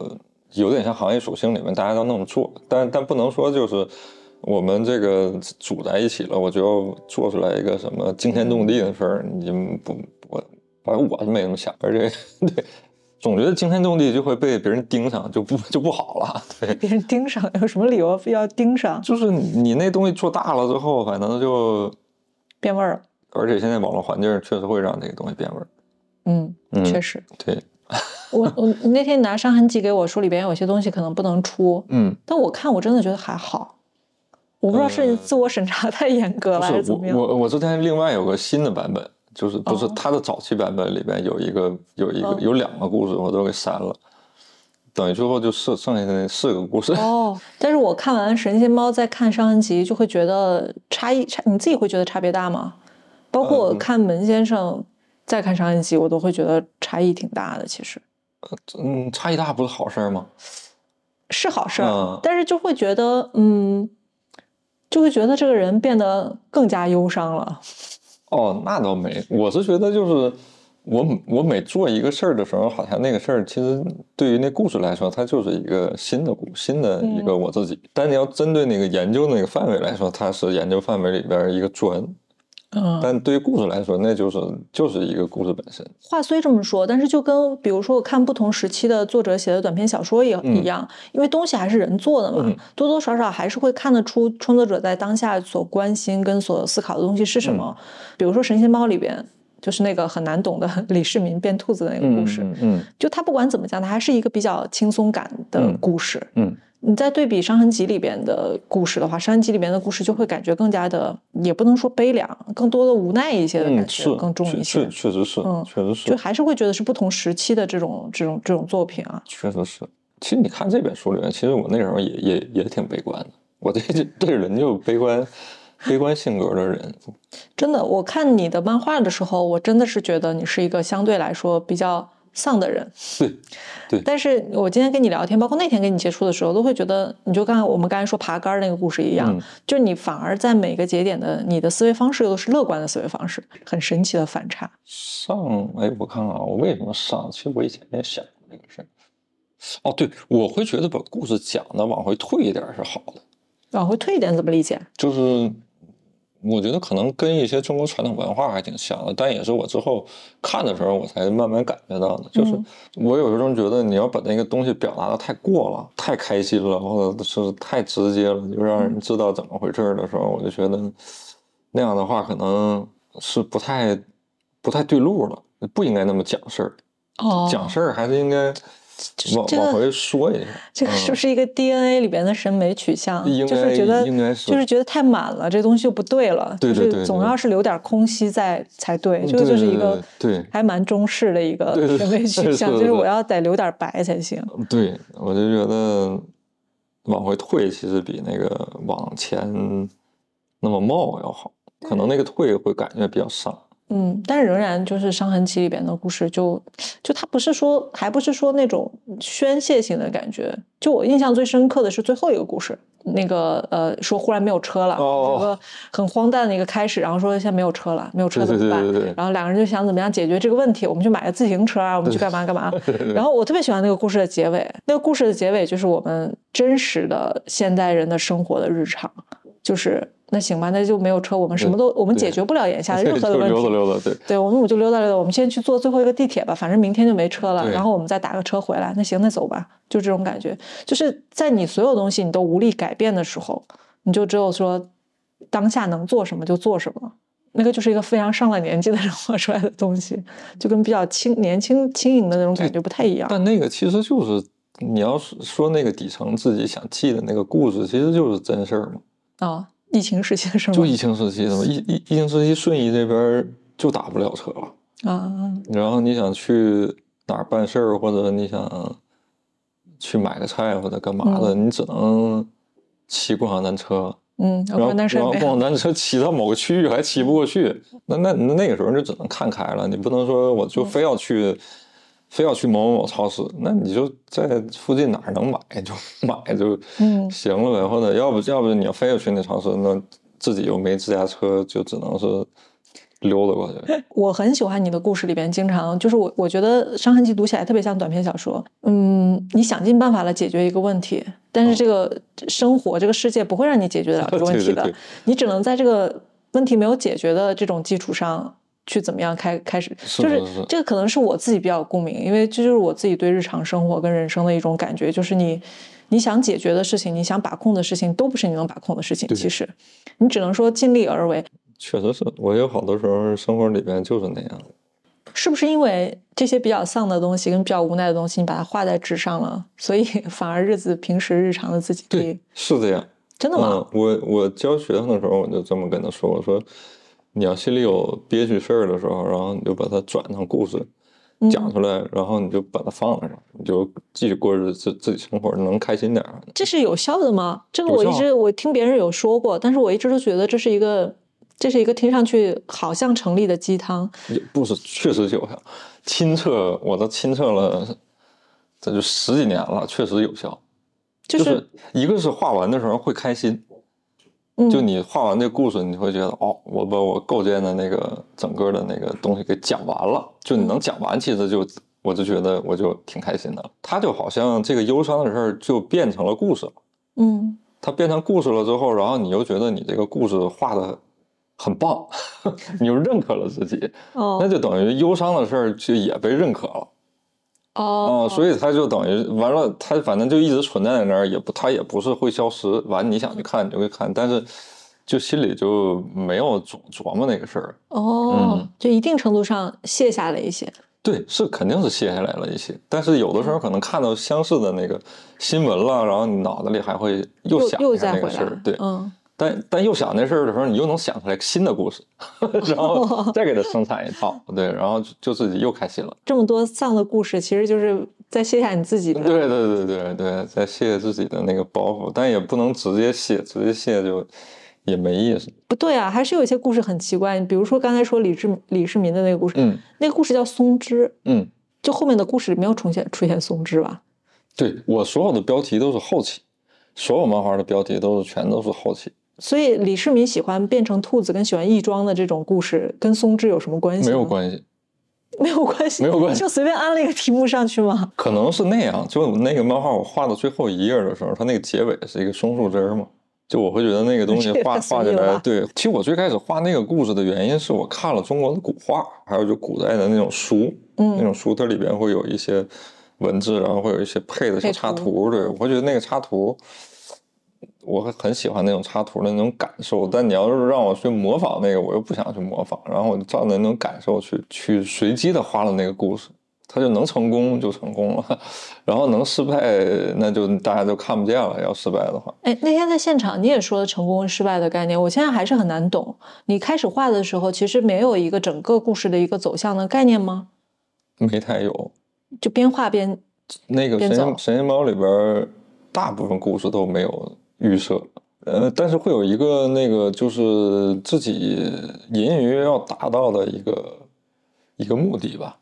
有点像行业属性里面大家都那么做，但但不能说就是我们这个组在一起了，我就要做出来一个什么惊天动地的事儿，你们不我反正我是没那么想，而且对。<laughs> 总觉得惊天动地就会被别人盯上，<laughs> 就不就不好了。对，别人盯上，有什么理由非要盯上？就是你那东西做大了之后，反正就变味儿了。而且现在网络环境确实会让这个东西变味儿。嗯，嗯，确实。对，我我那天拿《伤痕集》给我说，里边有些东西可能不能出，嗯，但我看我真的觉得还好。我不知道是呃自我审查太严格了，还是是怎么样？我我昨天另外有个新的版本，就是不是他的早期版本里边有一个有一个哦有两个故事，我都给删了，等于最后就剩剩下的那四个故事。哦，但是我看完《神仙猫》再看《伤痕集》，就会觉得差异差，你自己会觉得差别大吗？包括我嗯看门先生再看《伤痕集》，我都会觉得差异挺大的。其实嗯，差异大不是好事儿吗？是好事但是就会觉得，嗯，就会觉得这个人变得更加忧伤了。哦，那倒没，我是觉得就是我我每做一个事儿的时候，好像那个事儿其实对于那故事来说，它就是一个新的故新的一个我自己。但你要针对那个研究那个范围来说，它是研究范围里边儿一个砖。嗯，但对于故事来说，那就是就是一个故事本身。话虽这么说，但是就跟比如说我看不同时期的作者写的短篇小说也嗯一样，因为东西还是人做的嘛，嗯多多少少还是会看得出创作者在当下所关心跟所思考的东西是什么。嗯比如说《神仙猫》里边，就是那个很难懂的李世民变兔子的那个故事，嗯嗯就他不管怎么讲，他还是一个比较轻松感的嗯故事。嗯你在对比《伤痕集》里边的故事的话，《伤痕集》里边的故事就会感觉更加的，也不能说悲凉，更多的无奈一些的感嗯，觉、是更重一些确。确实是嗯，确实是，就还是会觉得是不同时期的这种这种这种作品啊。确实是。其实你看这本书里面，其实我那时候也也也挺悲观的。我这对人就悲观悲观性格的人。真的，我看你的漫画的时候，我真的是觉得你是一个相对来说比较丧的人。<laughs> 对对但是我今天跟你聊天，包括那天跟你接触的时候，都会觉得，你就刚才我们刚才说爬杆儿那个故事一样，嗯就你反而在每个节点的你的思维方式又都是乐观的思维方式，很神奇的反差。丧，哎，我看看啊，我为什么丧？其实我以前也想过这个事儿。哦，对，我会觉得把故事讲的往回退一点是好的，往回退一点怎么理解？就是我觉得可能跟一些中国传统文化还挺像的，但也是我之后看的时候我才慢慢感觉到的。就是嗯我有时候觉得你要把那个东西表达的太过了，太开心了，或者是太直接了，就让人知道怎么回事儿的时候，我就觉得那样的话可能是不太不太对路了，不应该那么讲事儿。哦讲事儿还是应该往这个往回说一下。<laughs> 这个是不是一个 DNA 里边的审美取向？就是觉得应该是就是觉得太满了，这东西就不对了。对对对就是总要是留点空隙在才对。嗯这个就是一个对对还蛮中式的一个审美取向，就是我要得留点白才行。对，我就觉得往回退其实比那个往前那么冒要好，可能那个退会感觉比较伤。嗯，但是仍然就是《伤痕期》里边的故事就，就它不是说，还不是说那种宣泄性的感觉。就我印象最深刻的是最后一个故事，那个呃，说忽然没有车了，哦这个很荒诞的一个开始，然后说现在没有车了，没有车怎么办？对对对对对然后两个人就想怎么样解决这个问题，我们去买个自行车啊，我们去干嘛干嘛。然后我特别喜欢那个故事的结尾，那个故事的结尾就是我们真实的现代人的生活的日常，就是那行吧，那就没有车，我们什么都我们解决不了眼下 <laughs> 的任何的问题。溜达溜达，对对，我们我就溜达溜达，我们先去坐最后一个地铁吧，反正明天就没车了，然后我们再打个车回来。那行，那走吧，就这种感觉。就是在你所有东西你都无力改变的时候，你就只有说当下能做什么就做什么。那个就是一个非常上了年纪的人活出来的东西，就跟比较轻年轻轻盈的那种感觉不太一样。但那个其实就是你要是说那个底层自己想记的那个故事，其实就是真事儿嘛。啊、疫情时期的时候就疫情时期的嘛，疫疫疫情时期，顺义这边就打不了车了。啊，然后你想去哪儿办事儿，或者你想去买个菜或者干嘛的，你只能骑共享单车。嗯，然后，然后共享单车骑到某个区域还骑不过去，那那那那个时候就只能看开了，你不能说我就非要去，非要去某某某超市，那你就在附近哪儿能买 <laughs> 就买就嗯行了呗，或者要不要不你要非要去那超市，那自己又没自家车，就只能是溜达过去。<laughs> 我很喜欢你的故事里边，经常就是我我觉得《伤痕记》读起来特别像短篇小说。嗯，你想尽办法来解决一个问题，但是这个生活这个世界不会让你解决的 <laughs> 了这个问题的，对对对你只能在这个问题没有解决的这种基础上。去怎么样开开始，就是这个可能是我自己比较有共鸣，因为这就是我自己对日常生活跟人生的一种感觉，就是你你想解决的事情，你想把控的事情，都不是你能把控的事情。其实，你只能说尽力而为。确实是我有好多时候生活里边就是那样。是不是因为这些比较丧的东西跟比较无奈的东西，你把它画在纸上了，所以 <laughs> 反而日子平时日常的自己可以对，是这样。真的吗？嗯，我我教学生的时候，我就这么跟他说，我说你要心里有憋屈事儿的时候，然后你就把它转成故事嗯讲出来，然后你就把它放那上，你就继续过日子，自己生活能开心点儿。这是有效的吗？这个我一直我听别人有说过，但是我一直都觉得这是一个这是一个听上去好像成立的鸡汤。也不是，确实有效。亲测我都亲测了，这就十几年了，确实有效。就就是一个是画完的时候会开心，嗯就你画完这故事，你会觉得哦，我把我构建的那个整个的那个东西给讲完了。就你能讲完，其实就我就觉得我就挺开心的了。它就好像这个忧伤的事儿就变成了故事了。嗯它变成故事了之后，然后你又觉得你这个故事画的很棒，<laughs> 你又认可了自己，哦那哦就等于忧伤的事儿就也被认可了。哦哦，所以它就等于完了，它反正就一直存在在那儿，也不，它也不是会消失。完，你想去看你就会看，但是就心里就没有总琢磨那个事儿。哦嗯，就一定程度上卸下了一些。对，是肯定是卸下来了一些，但是有的时候可能看到相似的那个新闻了，然后你脑子里还会又又又想一下再回来那个事儿，，对，嗯但但又想那事儿的时候，你又能想出来新的故事，然后再给它生产一套，对，然后就就自己又开心了。这么多丧的故事，其实就是在卸下你自己的。对对对对对，在卸自己的那个包袱，但也不能直接卸，直接卸就也没意思。不对啊，还是有一些故事很奇怪。比如说刚才说李志李世民的那个故事，嗯那个故事叫松枝，嗯，就后面的故事里没有出现出现松枝吧？对我所有的标题都是后期，所有漫画的标题都是全都是后期，所以李世民喜欢变成兔子跟喜欢义庄的这种故事，跟松枝有什么关系？没有，关系。<laughs> 没有关系，没有关系就随便安了一个题目上去吗？可能是那样，就那个漫画我画到最后一页的时候，它那个结尾是一个松树枝儿嘛，就我会觉得那个东西 <laughs> 画画起来，对。其实我最开始画那个故事的原因是我看了中国的古画，还有就古代的那种书，嗯那种书它里边会有一些文字，然后会有一些配的小插图图，对我会觉得那个插图。我很很喜欢那种插图的那种感受，但你要是让我去模仿那个，我又不想去模仿，然后我就照着那种感受去去随机的画了那个故事，它就能成功就成功了，<laughs> 然后能失败那就大家就看不见了。要失败的话，哎，那天在现场你也说了成功失败的概念，我现在还是很难懂。你开始画的时候，其实没有一个整个故事的一个走向的概念吗？没太有，就边画边那个神仙神仙猫里边大部分故事都没有预设。呃，但是会有一个那个，就是自己隐隐约约要达到的一个一个目的吧。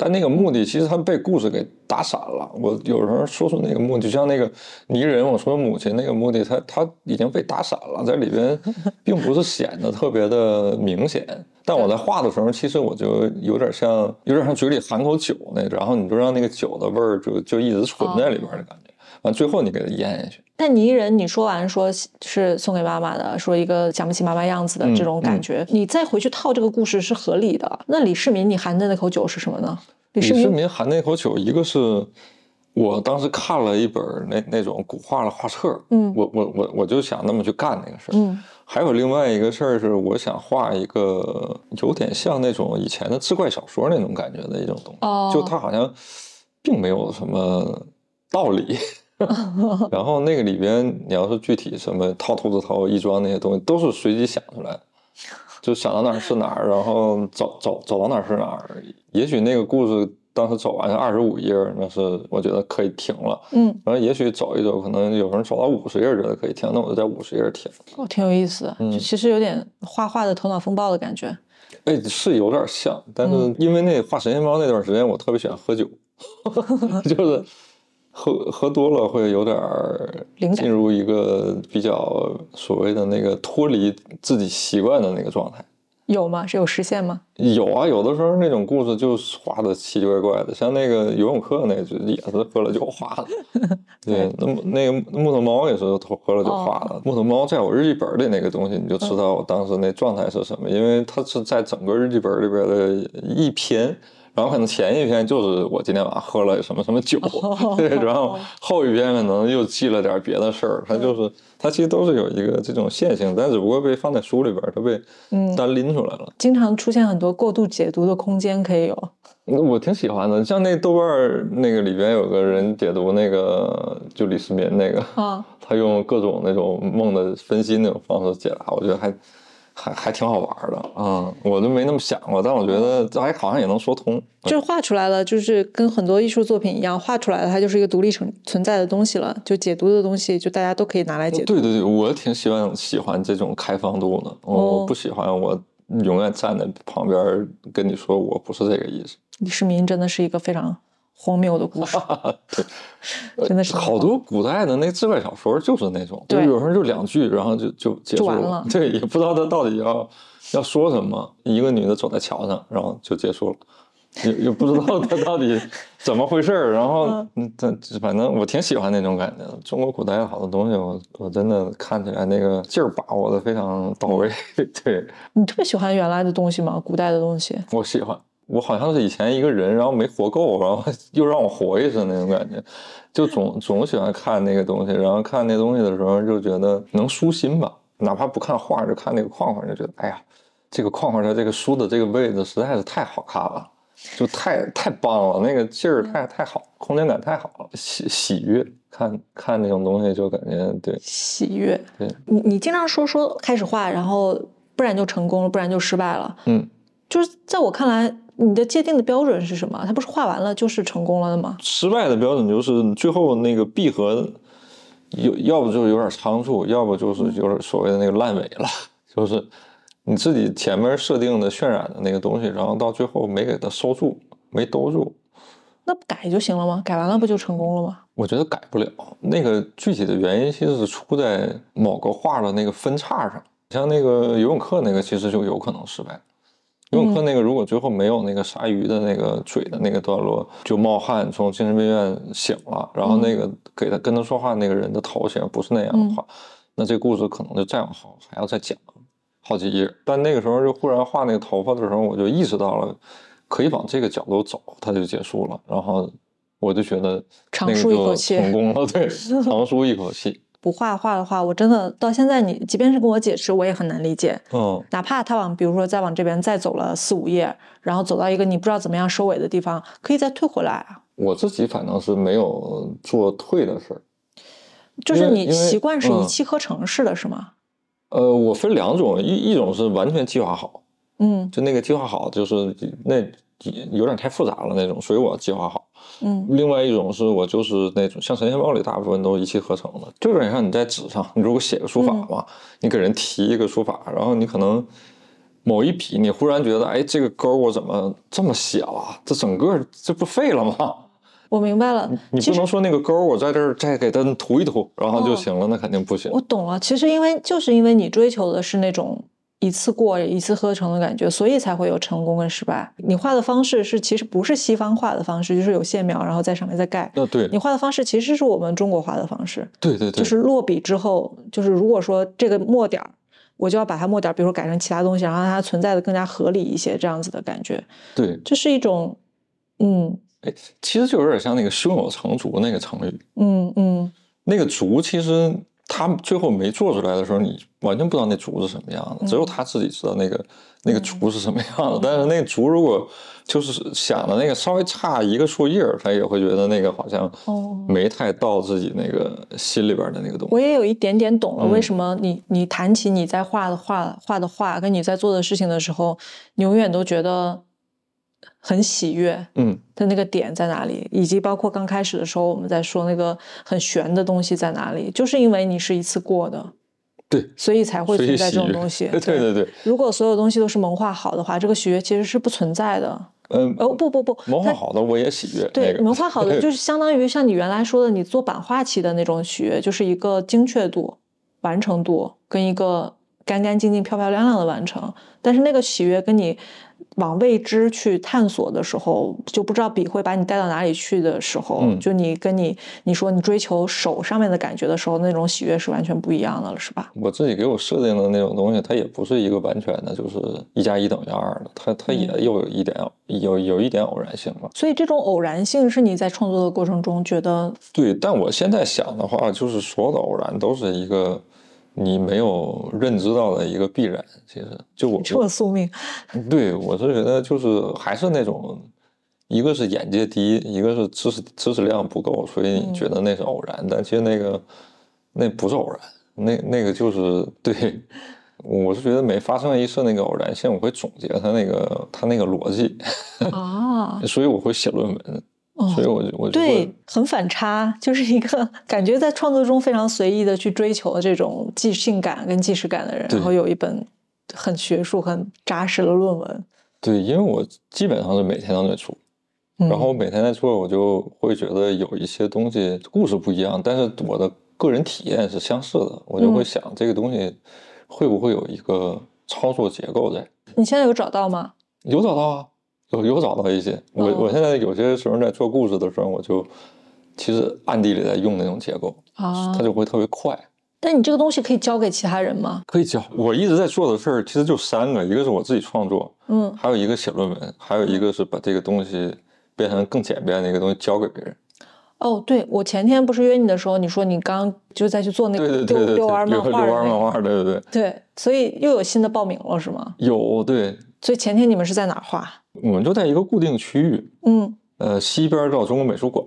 但那个目的其实他被故事给打散了。我有时候说出那个目的，就像那个泥人，我说母亲那个目的，他他已经被打散了，在里边 <laughs> 并不是显得特别的明显。但我在画的时候，其实我就有点像，有点像嘴里含口酒那，然后你就让那个酒的味儿就就一直存在里边的感觉。完最后你给它咽下去。但泥人，你说完说是送给妈妈的，说一个想不起妈妈样子的这种感觉，你再回去套这个故事是合理的。那李世民，你含的那口酒是什么呢？李世民含那口酒，一个是我当时看了一本那那种古画的画册，嗯，我我我我就想那么去干那个事儿，嗯，还有另外一个事儿是，我想画一个有点像那种以前的志怪小说那种感觉的一种东西，哦，就它好像并没有什么道理。<laughs> 然后那个里边，你要是具体什么套兔子头、亦庄那些东西，都是随机想出来的，就想到哪儿是哪儿，然后走走走到哪儿是哪儿。也许那个故事当时走完是二十五页，那是我觉得可以停了。嗯，然后也许走一走，可能有人走到五十页觉得可以停，那我就在五十页停。哦，挺有意思，嗯，其实有点画画的头脑风暴的感觉。哎，是有点像，但是因为那画神仙猫那段时间，我特别喜欢喝酒，<laughs> <laughs> 就是。喝喝多了会有点儿进入一个比较所谓的那个脱离自己习惯的那个状态，有吗？是有实现吗？有啊，有的时候那种故事就画的奇奇怪怪的，像那个游泳课那就也是喝了就画了。<laughs> 对，那么那个木头猫也是喝了酒画的。木头猫在我日记本里那个东西，你就知道我当时那状态是什么，因为它是在整个日记本里边的一篇。然后可能前一篇就是我今天晚上喝了什么什么酒，<laughs> 对，然后后一篇可能又记了点别的事儿，它就是它其实都是有一个这种线性，但只不过被放在书里边，它被单拎出来了。经常出现很多过度解读的空间，可以有。我挺喜欢的，像那豆瓣那个里边有个人解读那个就李世民那个，他用各种那种梦的分析那种方式解答，我觉得还。还还挺好玩的，嗯，我都没那么想过，但我觉得这还好像也能说通。就是画出来了，就是跟很多艺术作品一样，画出来了，它就是一个独立存存在的东西了。就解读的东西，就大家都可以拿来解读。对对对，我挺喜欢喜欢这种开放度的，我不喜欢我永远站在旁边跟你说我不是这个意思。李世民真的是一个非常。荒谬的故事，<laughs> 对，<laughs> 真的是好多古代的那志怪小说就是那种，就有时候就两句，然后就就结束了。对，也不知道他到底要要说什么。一个女的走在桥上，然后就结束了，也也不知道他到底怎么回事儿。然后，嗯，反正我挺喜欢那种感觉。中国古代好多东西，我我真的看起来那个劲儿把握的非常到位。<laughs> 对你特别喜欢原来的东西吗？古代的东西？我喜欢。我好像是以前一个人，然后没活够，然后 <laughs> 又让我活一次那种感觉，就总总喜欢看那个东西，然后看那东西的时候就觉得能舒心吧，哪怕不看画，就看那个框框，就觉得哎呀，这个框框在这个书的这个位置实在是太好看了，就太太棒了，那个劲儿太太好，空间感太好了，喜喜悦，看看那种东西就感觉对喜悦。对你你经常说说开始画，然后不然就成功了，不然就失败了。嗯，就是在我看来。你的界定的标准是什么？它不是画完了就是成功了的吗？失败的标准就是最后那个闭合，有要不就是有点仓促，要不就是有点所谓的那个烂尾了，<laughs> 就是你自己前面设定的渲染的那个东西，然后到最后没给它收住，没兜住。那不改就行了吗？改完了不就成功了吗？我觉得改不了。那个具体的原因其实是出在某个画的那个分叉上，像那个游泳课那个，其实就有可能失败。游泳课那个，如果最后没有那个鲨鱼的那个嘴的那个段落，就冒汗从精神病院醒了，然后那个给他跟他说话那个人的头型不是那样的话，那这故事可能就再往后还要再讲好几页。但那个时候就忽然画那个头发的时候，我就意识到了可以往这个角度走，它就结束了。然后我就觉得长舒一口气，成功了，对，<laughs> 长舒一口气。不画画的话，我真的到现在你即便是跟我解释，我也很难理解。嗯，哪怕他往比如说再往这边再走了四五页，然后走到一个你不知道怎么样收尾的地方，可以再退回来啊。我自己反正是没有做退的事儿。就是你习惯是一嗯气呵成式的，是吗？呃，我分两种，一一种是完全计划好，嗯就那个计划好，就是那有点太复杂了那种，所以我要计划好。嗯另外一种是我就是那种像《神仙报》里大部分都是一气呵成的，就有点像你在纸上，你如果写个书法嗯嘛，你给人提一个书法，然后你可能某一笔你忽然觉得，哎，这个勾我怎么这么写了？这整个这不废了吗？我明白了。你不能说那个勾我在这儿再给它涂一涂，然后就哦行了，那肯定不行我。懂了，其实因为就是因为你追求的是那种一次过、一次喝成的感觉，所以才会有成功跟失败。你画的方式是其实不是西方画的方式，就是有线描，然后在上面再盖。那对。你画的方式其实是我们中国画的方式，对对对，就是落笔之后，就是如果说这个墨点儿，我就要把它墨点儿，比如说改成其他东西，然后让它存在的更加合理一些，这样子的感觉，对，这是一种，嗯。哎，其实就有点像那个胸有成竹那个成语，嗯嗯。那个竹其实他最后没做出来的时候，你完全不知道那竹是什么样的，只有他自己知道那个那个竹是什么样的。但是那个竹如果就是想的那个稍微差一个树叶儿，他也会觉得那个好像哦。没太到自己那个心里边的那个东西。我也有一点点懂了，嗯为什么你你谈起你在画的画画的画，跟你在做的事情的时候，你永远都觉得很喜悦嗯，的那个点在哪里，以及包括刚开始的时候我们在说那个很玄的东西在哪里，就是因为你是一次过的，对，所以才会存在这种东西。<laughs> 对对对，如果所有东西都是萌画好的话，这个喜悦其实是不存在的。嗯，哦不不不，萌画它好的我也喜悦。对，那个文化好的 <laughs> 就是相当于像你原来说的，你做版画期的那种喜悦，就是一个精确度、完成度跟一个干干净净、漂漂亮亮的完成。但是那个喜悦跟你往未知去探索的时候，就不知道笔会把你带到哪里去的时候，嗯就你跟你你说你追求手上面的感觉的时候，那种喜悦是完全不一样的了，是吧？我自己给我设定的那种东西，它也不是一个完全的，就是一加一等于二的，它它也嗯有一点有有一点偶然性吧。所以这种偶然性是你在创作的过程中觉得，对，但我现在想的话，就是所有的偶然都是一个你没有认知到的一个必然。其实，就我这么宿命，对我是觉得就是还是那种，一个是眼界低，一个是知识知识量不够，所以你觉得那是偶然，但其实那个那不是偶然，那那个就是对。我是觉得每发生一次那个偶然性，我会总结它那个它那个逻辑，啊，<laughs> 所以我会写论文，哦所以我就我就对，很反差，就是一个感觉在创作中非常随意的去追求这种即兴感跟即时感的人，然后有一本很学术、很扎实的论文。对，因为我基本上是每天都在出，嗯、然后每天在做，我就会觉得有一些东西故事不一样，但是我的个人体验是相似的，我就会嗯想这个东西会不会有一个操作结构在？你现在有找到吗？有找到啊，有有找到一些。我哦我现在有些时候在做故事的时候，我就其实暗地里在用那种结构，啊它，就会特别快。但你这个东西可以交给其他人吗？可以教我一直在做的事儿，其实就三个，一个是我自己创作，嗯，还有一个写论文，还有一个是把这个东西变成更简便的一个东西交给别人。哦，对，我前天不是约你的时候，你说你刚就在去做那个对对对对，遛遛弯遛漫画弯漫画，对对对，对，所以又有新的报名了是吗？有对，所以前天你们是在哪儿画？我们就在一个固定区域，嗯呃，西边到中国美术馆，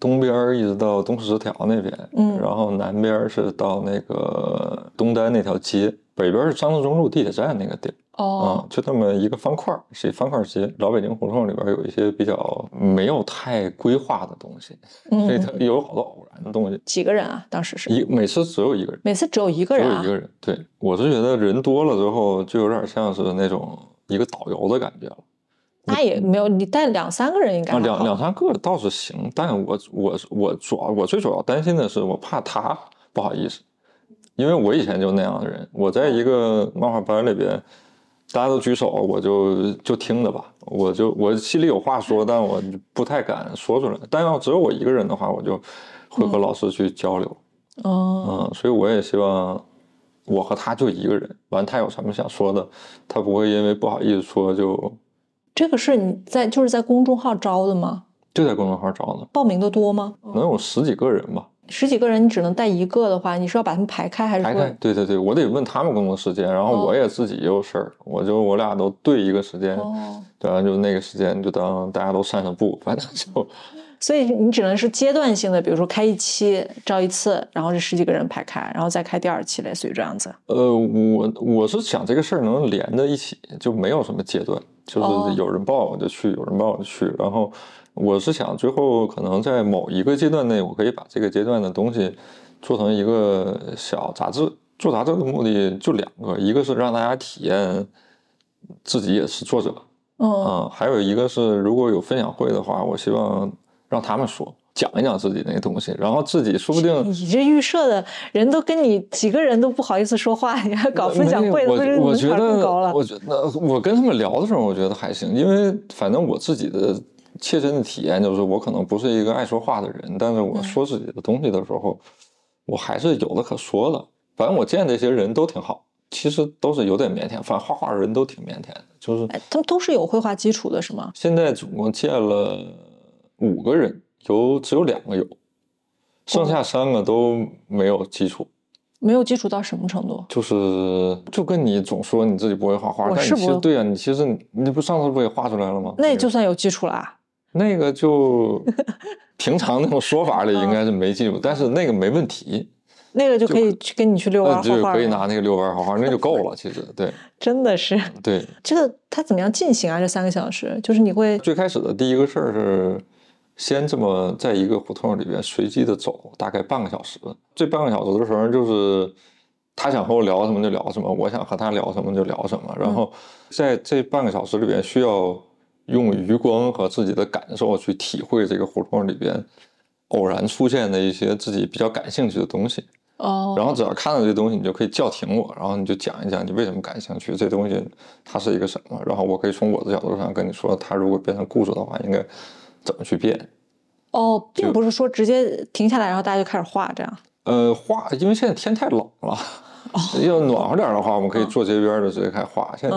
东边一直到东四十条那边，嗯然后南边是到那个东单那条街，北边是张自忠路地铁站那个地儿，啊、哦，就这么一个方块儿，是一方块街。老北京胡同里边有一些比较没有太规划的东西，嗯所以它有好多偶然的东西。几个人啊？当时是一每次只有一个人，每次只有一个人啊只有一？个人。对我是觉得人多了之后，就有点像是那种一个导游的感觉了。那也没有，你带两三个人应该啊，两两三个倒是行，但我我我主要我最主要担心的是，我怕他不好意思，因为我以前就那样的人，我在一个漫画班里边，大家都举手，我就就听着吧，我就我心里有话说，但我不太敢说出来。但要只有我一个人的话，我就会和老师去交流，哦，嗯，所以我也希望我和他就一个人，完他有什么想说的，他不会因为不好意思说就这个是你在就是在公众号招的吗？就在公众号招的，报名的多吗？能有十几个人吧。十几个人你只能带一个的话，你是要把他们排开还是？排开，对对对，我得问他们工作时间，然后哦我也自己也有事儿，我就我俩都对一个时间，哦，对吧？就那个时间就当大家都散散步，反正就 <laughs> 所以你只能是阶段性的，比如说开一期招一次，然后这十几个人排开，然后再开第二期，类似于这样子。呃，我我是想这个事儿能连在一起，就没有什么阶段，就哦是有人报我就去，有人报我就去。然后我是想最后可能在某一个阶段内，我可以把这个阶段的东西做成一个小杂志。做杂志的目的就两个，一个是让大家体验自己也是作者，嗯，啊、还有一个是如果有分享会的话，我希望让他们说。讲一讲自己那个东西，然后自己说不定你这预设的人都跟你几个人都不好意思说话，<laughs> 你还搞分享会，我不是我觉得，？我觉得我跟他们聊的时候，我觉得还行，因为反正我自己的切身的体验就是，我可能不是一个爱说话的人，但是我嗯说自己的东西的时候，我还是有的可说的。反正我见这些人都挺好，其实都是有点腼腆，反正画画的人都挺腼腆的，就是哎他们都是有绘画基础的，是吗？现在总共见了五个人，有只有两个有，剩下三个都没有基础。没有基础到什么程度？就是就跟你总说你自己不会画画，但你其实对啊，你其实你你不上次不也画出来了吗？那就算有基础啦。<laughs> 那个就平常那种说法里应该是没基础，但是那个没问题，<laughs> 那个就可以去跟你去遛弯画画就，可以拿那个遛弯儿画画，那就够了。其实对 <laughs> 真的是对，这个它怎么样进行啊？这三个小时，就是你会最开始的第一个事儿是。先这么在一个胡同里边随机的走，大概半个小时。这半个小时的时候，就是他想和我聊什么就聊什么，我想和他聊什么就聊什么。然后在这半个小时里边，需要用余光和自己的感受去体会这个胡同里边偶然出现的一些自己比较感兴趣的东西。哦，然后只要看到这东西，你就可以叫停我，然后你就讲一讲你为什么感兴趣，这东西它是一个什么，然后我可以从我的角度上跟你说，它如果变成故事的话，应该怎么去变。哦，并不是说直接停下来，然后大家就开始画这样。呃，画，因为现在天太冷了，要暖和点儿的话，我们可以坐街边儿就直接开始画。现在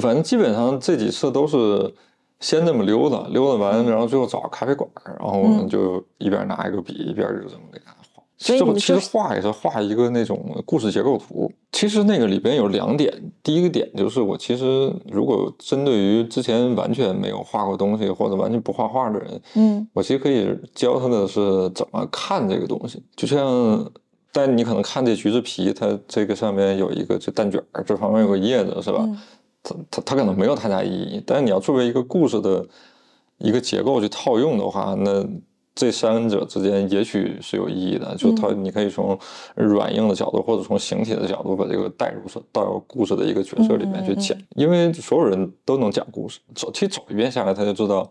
反正基本上这几次都是先这么溜达，溜达完，然后最后找个咖啡馆儿，然后我们就一边拿一个笔，一边就这么给大家画。所以这不其你们就是实画也是画一个那种故事结构图。其实那个里边有两点，第一个点就是我其实如果针对于之前完全没有画过东西或者完全不画画的人，嗯我其实可以教他的是怎么看这个东西，就像，但你可能看这橘子皮，它这个上面有一个这蛋卷儿，这旁边有个叶子，是吧？嗯它它它可能没有太大意义，但是你要作为一个故事的一个结构去套用的话，那这三者之间也许是有意义的。就它，你可以从软硬的角度，或者从形体的角度，把这个带入到故事的一个角色里面去讲。因为所有人都能讲故事，走其实走一遍下来，他就知道，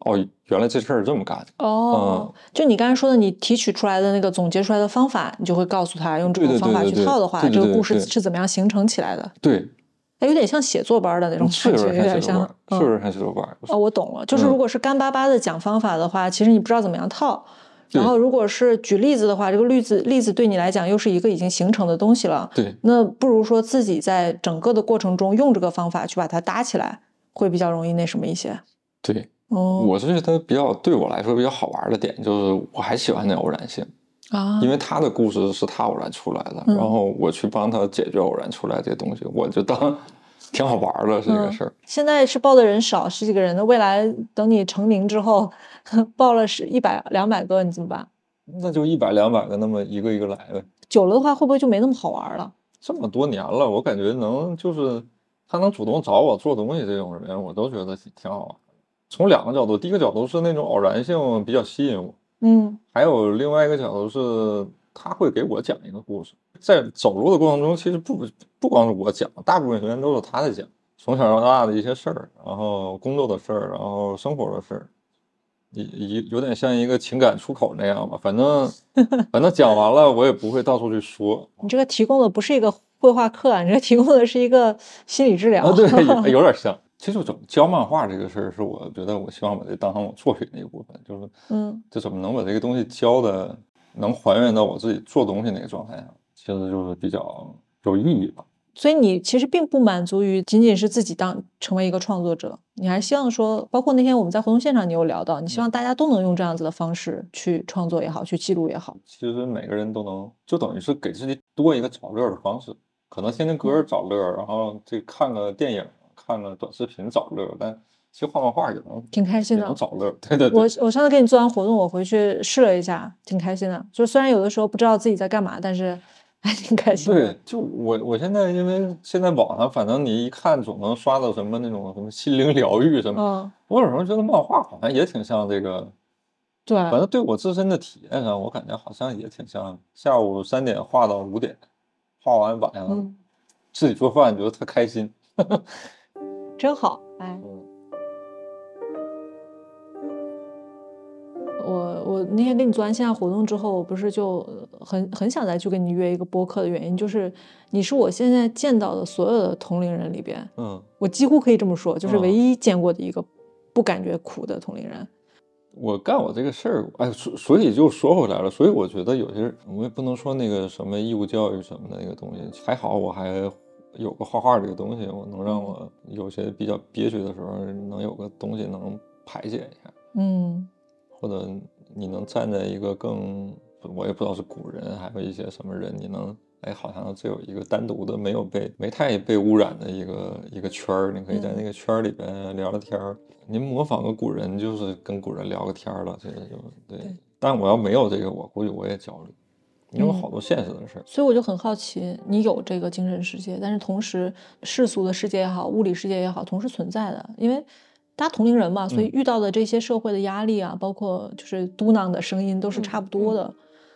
哦，原来这事儿是这么干的。哦，就你刚才说的，你提取出来的那个总结出来的方法，你就会告诉他用这种方法去套的话，这个故事是怎么样形成起来的？对，它有点像写作班的那种是感觉，有有点像点像写作班，嗯是像写作班。哦，我懂了，就是嗯如果是干巴巴的讲方法的话，其实你不知道怎么样套。然后如果是举例子的话，这个例子例子对你来讲又是一个已经形成的东西了，对，那不如说自己在整个的过程中用这个方法去把它搭起来，会比较容易那什么一些。对，哦，我是觉得比较对我来说比较好玩的点就是，我还喜欢那偶然性，啊，因为他的故事是他偶然出来的，嗯然后我去帮他解决偶然出来这东西，我就当 <laughs> 挺好玩的这个嗯事儿。现在是报的人少，十几个人的，未来等你成名之后，<laughs> 报了是一百两百个，你怎么办？那就一百两百个那么一个一个来呗。久了的话，会不会就没那么好玩了？这么多年了，我感觉能就是他能主动找我做东西这种人，我都觉得挺挺好。从两个角度，第一个角度是那种偶然性比较吸引我，嗯还有另外一个角度是，他会给我讲一个故事。在走路的过程中，其实不不光是我讲，大部分时间都是他在讲，从小到大的一些事儿，然后工作的事儿，然后生活的事儿，一一有点像一个情感出口那样吧。反正 <laughs> 反正讲完了，我也不会到处去说。你这个提供的不是一个绘画课啊，你这提供的是一一个心理治疗。啊，对，<laughs> 有有点像。其实怎么教漫画这个事儿，是我觉得我希望把这当成我作品的一部分，就是嗯就怎么能把这个东西教的能还原到我自己做东西那个状态上，其实就是比较有意义吧。所以你其实并不满足于仅仅是自己当成为一个创作者，你还希望说，包括那天我们在活动现场，你有聊到，你希望大家都能用这样子的方式去创作也好，去记录也好。其实每个人都能，就等于是给自己多一个找乐的方式。可能听听歌找乐，然后这看个电影、看了短视频找乐，但其实画漫画也能挺开心的，能找乐。对对对。我我上次给你做完活动，我回去试了一下，挺开心的。就虽然有的时候不知道自己在干嘛，但是。还挺开心。对，就我我现在因为现在网上反正你一看总能刷到什么那种什么心灵疗愈什么。嗯。我有时候觉得漫画好像也挺像这个。对。反正对我自身的体验上，我感觉好像也挺像。下午三点画到五点，画完晚上自己做饭，觉得特开心。<laughs> 真好，哎。我我那天跟你做完线下活动之后，我不是就很很想再去跟你约一个播客的原因，就是你是我现在见到的所有的同龄人里边，嗯，我几乎可以这么说，就是唯一见过的一个不感觉苦的同龄人。我干我这个事儿，哎，所所以就说回来了，所以我觉得有些人我也不能说那个什么义务教育什么的那个东西，还好我还有个画画这个东西，我能让我有些比较憋屈的时候，能有个东西能排解一下，嗯。或者你能站在一个更，我也不知道是古人，还有一些什么人，你能，哎，好像这有一个单独的没有被没太被污染的一个一个圈儿，你可以在那个圈儿里边聊聊天儿。您模仿个古人，就是跟古人聊个天儿了，这个就对。但我要没有这个，我估计我也焦虑，因为有好多现实的事儿。所以我就很好奇，你有这个精神世界，但是同时世俗的世界也好，物理世界也好，同时存在的，因为。大家同龄人嘛，所以遇到的这些社会的压力啊，包括就是嘟囔的声音，都是差不多的。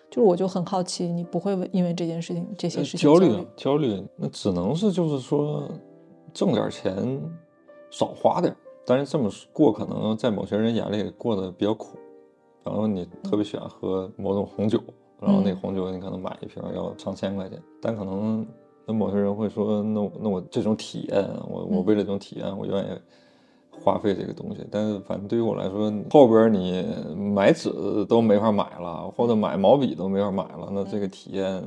就是我就很好奇，你不会因为这件事情、这些事情焦虑？焦虑？那只能是就是说，挣点钱少花点，但是这么过可能在某些人眼里过得比较苦。然后你特别喜欢喝某种红酒，然后那红酒你可能买一瓶要上千块钱，但可能那某些人会说，那那我这种体验，我我为了这种体验，我愿意。花费这个东西，但是反正对于我来说，后边你买纸都没法买了，或者买毛笔都没法买了，那这个体验，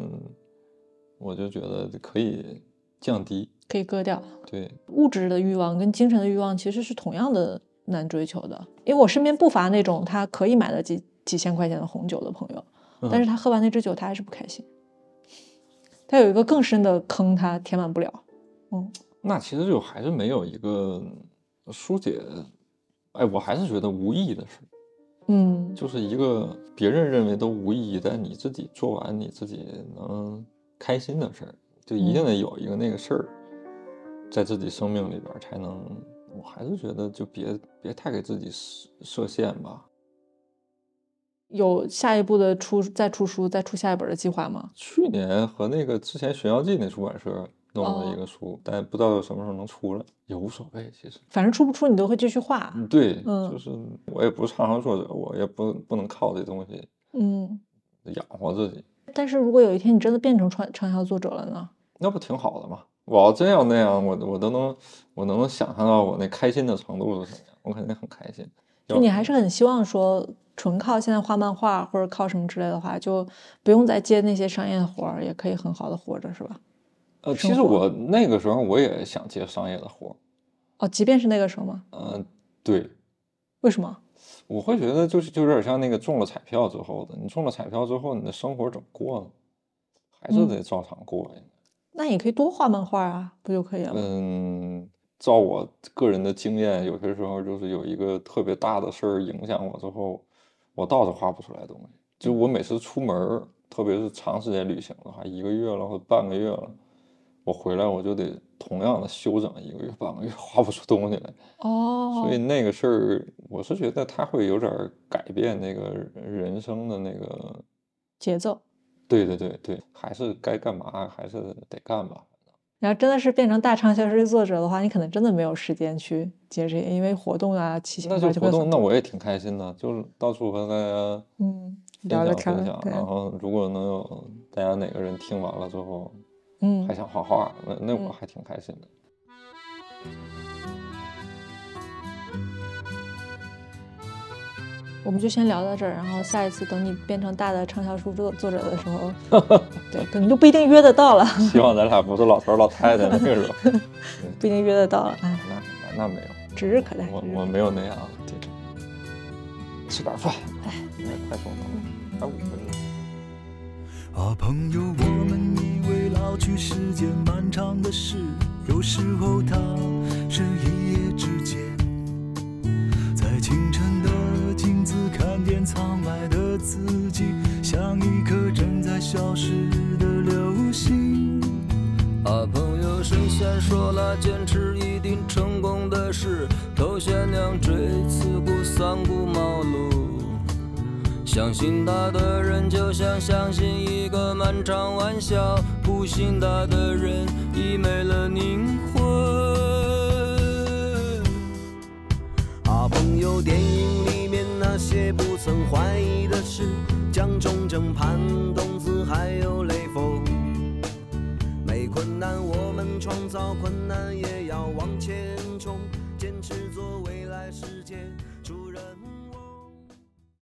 我就觉得可以降低，可以割掉。对，物质的欲望跟精神的欲望其实是同样的难追求的，因为我身边不乏那种他可以买了几几千块钱的红酒的朋友，但是他喝完那支酒，他还是不开心，他有一个更深的坑，他填满不了。嗯，那其实就还是没有一个。疏解，哎，我还是觉得无意义的事，嗯，就是一个别人认为都无意义，但你自己做完你自己能开心的事儿，就一定得有一个那个事儿，在自己生命里边才能。我还是觉得就别别太给自己设设限吧。有下一步的出再出书再出下一本的计划吗？去年和那个之前《寻妖记》那出版社。弄了一个书，但不知道什么时候能出来，也无所谓。其实，反正出不出你都会继续画。对，就是我也不是畅销作者，我也不不能靠这东西，嗯，养活自己。但是如果有一天你真的变成畅畅销作者了呢？那不挺好的吗？我要真要那样，我我都能，我能想象到我那开心的程度是什么样，我肯定很开心。就你还是很希望说，纯靠现在画漫画或者靠什么之类的话，就不用再接那些商业的活儿，也可以很好的活着，是吧？呃，其实我那个时候我也想接商业的活儿，哦，即便是那个时候吗？嗯，对。为什么？我会觉得就是就有点像那个中了彩票之后的，你中了彩票之后，你的生活怎么过呢？还是得照常过呀。那你可以多画漫画啊，不就可以了？嗯，照我个人的经验，有些时候就是有一个特别大的事儿影响我之后，我倒是画不出来东西。就我每次出门，特别是长时间旅行的话，一个月了或半个月了。我回来我就得同样的休整一个月半个月，<laughs> 画不出东西来。哦，所以那个事儿，我是觉得他会有点改变那个人生的那个节奏。对对对对，还是该干嘛还是得干吧。然后真的是变成大畅销书作者的话，你可能真的没有时间去接这些，因为活动啊、七七八八就活动，那我也挺开心的，就是到处和大家嗯聊聊天，分享。然后如果能有大家哪个人听完了之后。嗯，还想画画，那那我还挺开心的。我们就先聊到这儿，然后下一次等你变成大的畅销书作作者的时候，<laughs> 对，可能就不一定约得到了。<laughs> 希望咱俩不是老头老太太那个时候，不一定约得到了。哎，那那那没有，指日可待。我我没有那样。对吃点饭，哎，快送了，还五分钟。啊，朋友，我们以为老去是件漫长的事，有时候它是一夜之间。在清晨的子看见苍白的自己，像一颗正在消失的流星。啊，朋友，神仙说了，坚持一定成功的事，头悬梁锥刺股三顾茅庐。相信他的人，就像相信一个漫长玩笑；不信他的人，已没了灵魂。啊，朋友，电影里那些不曾怀疑的事，蒋中正、潘冬子还有雷锋。没困难，我们创造困难，也要往前冲，坚持做未来世界主人。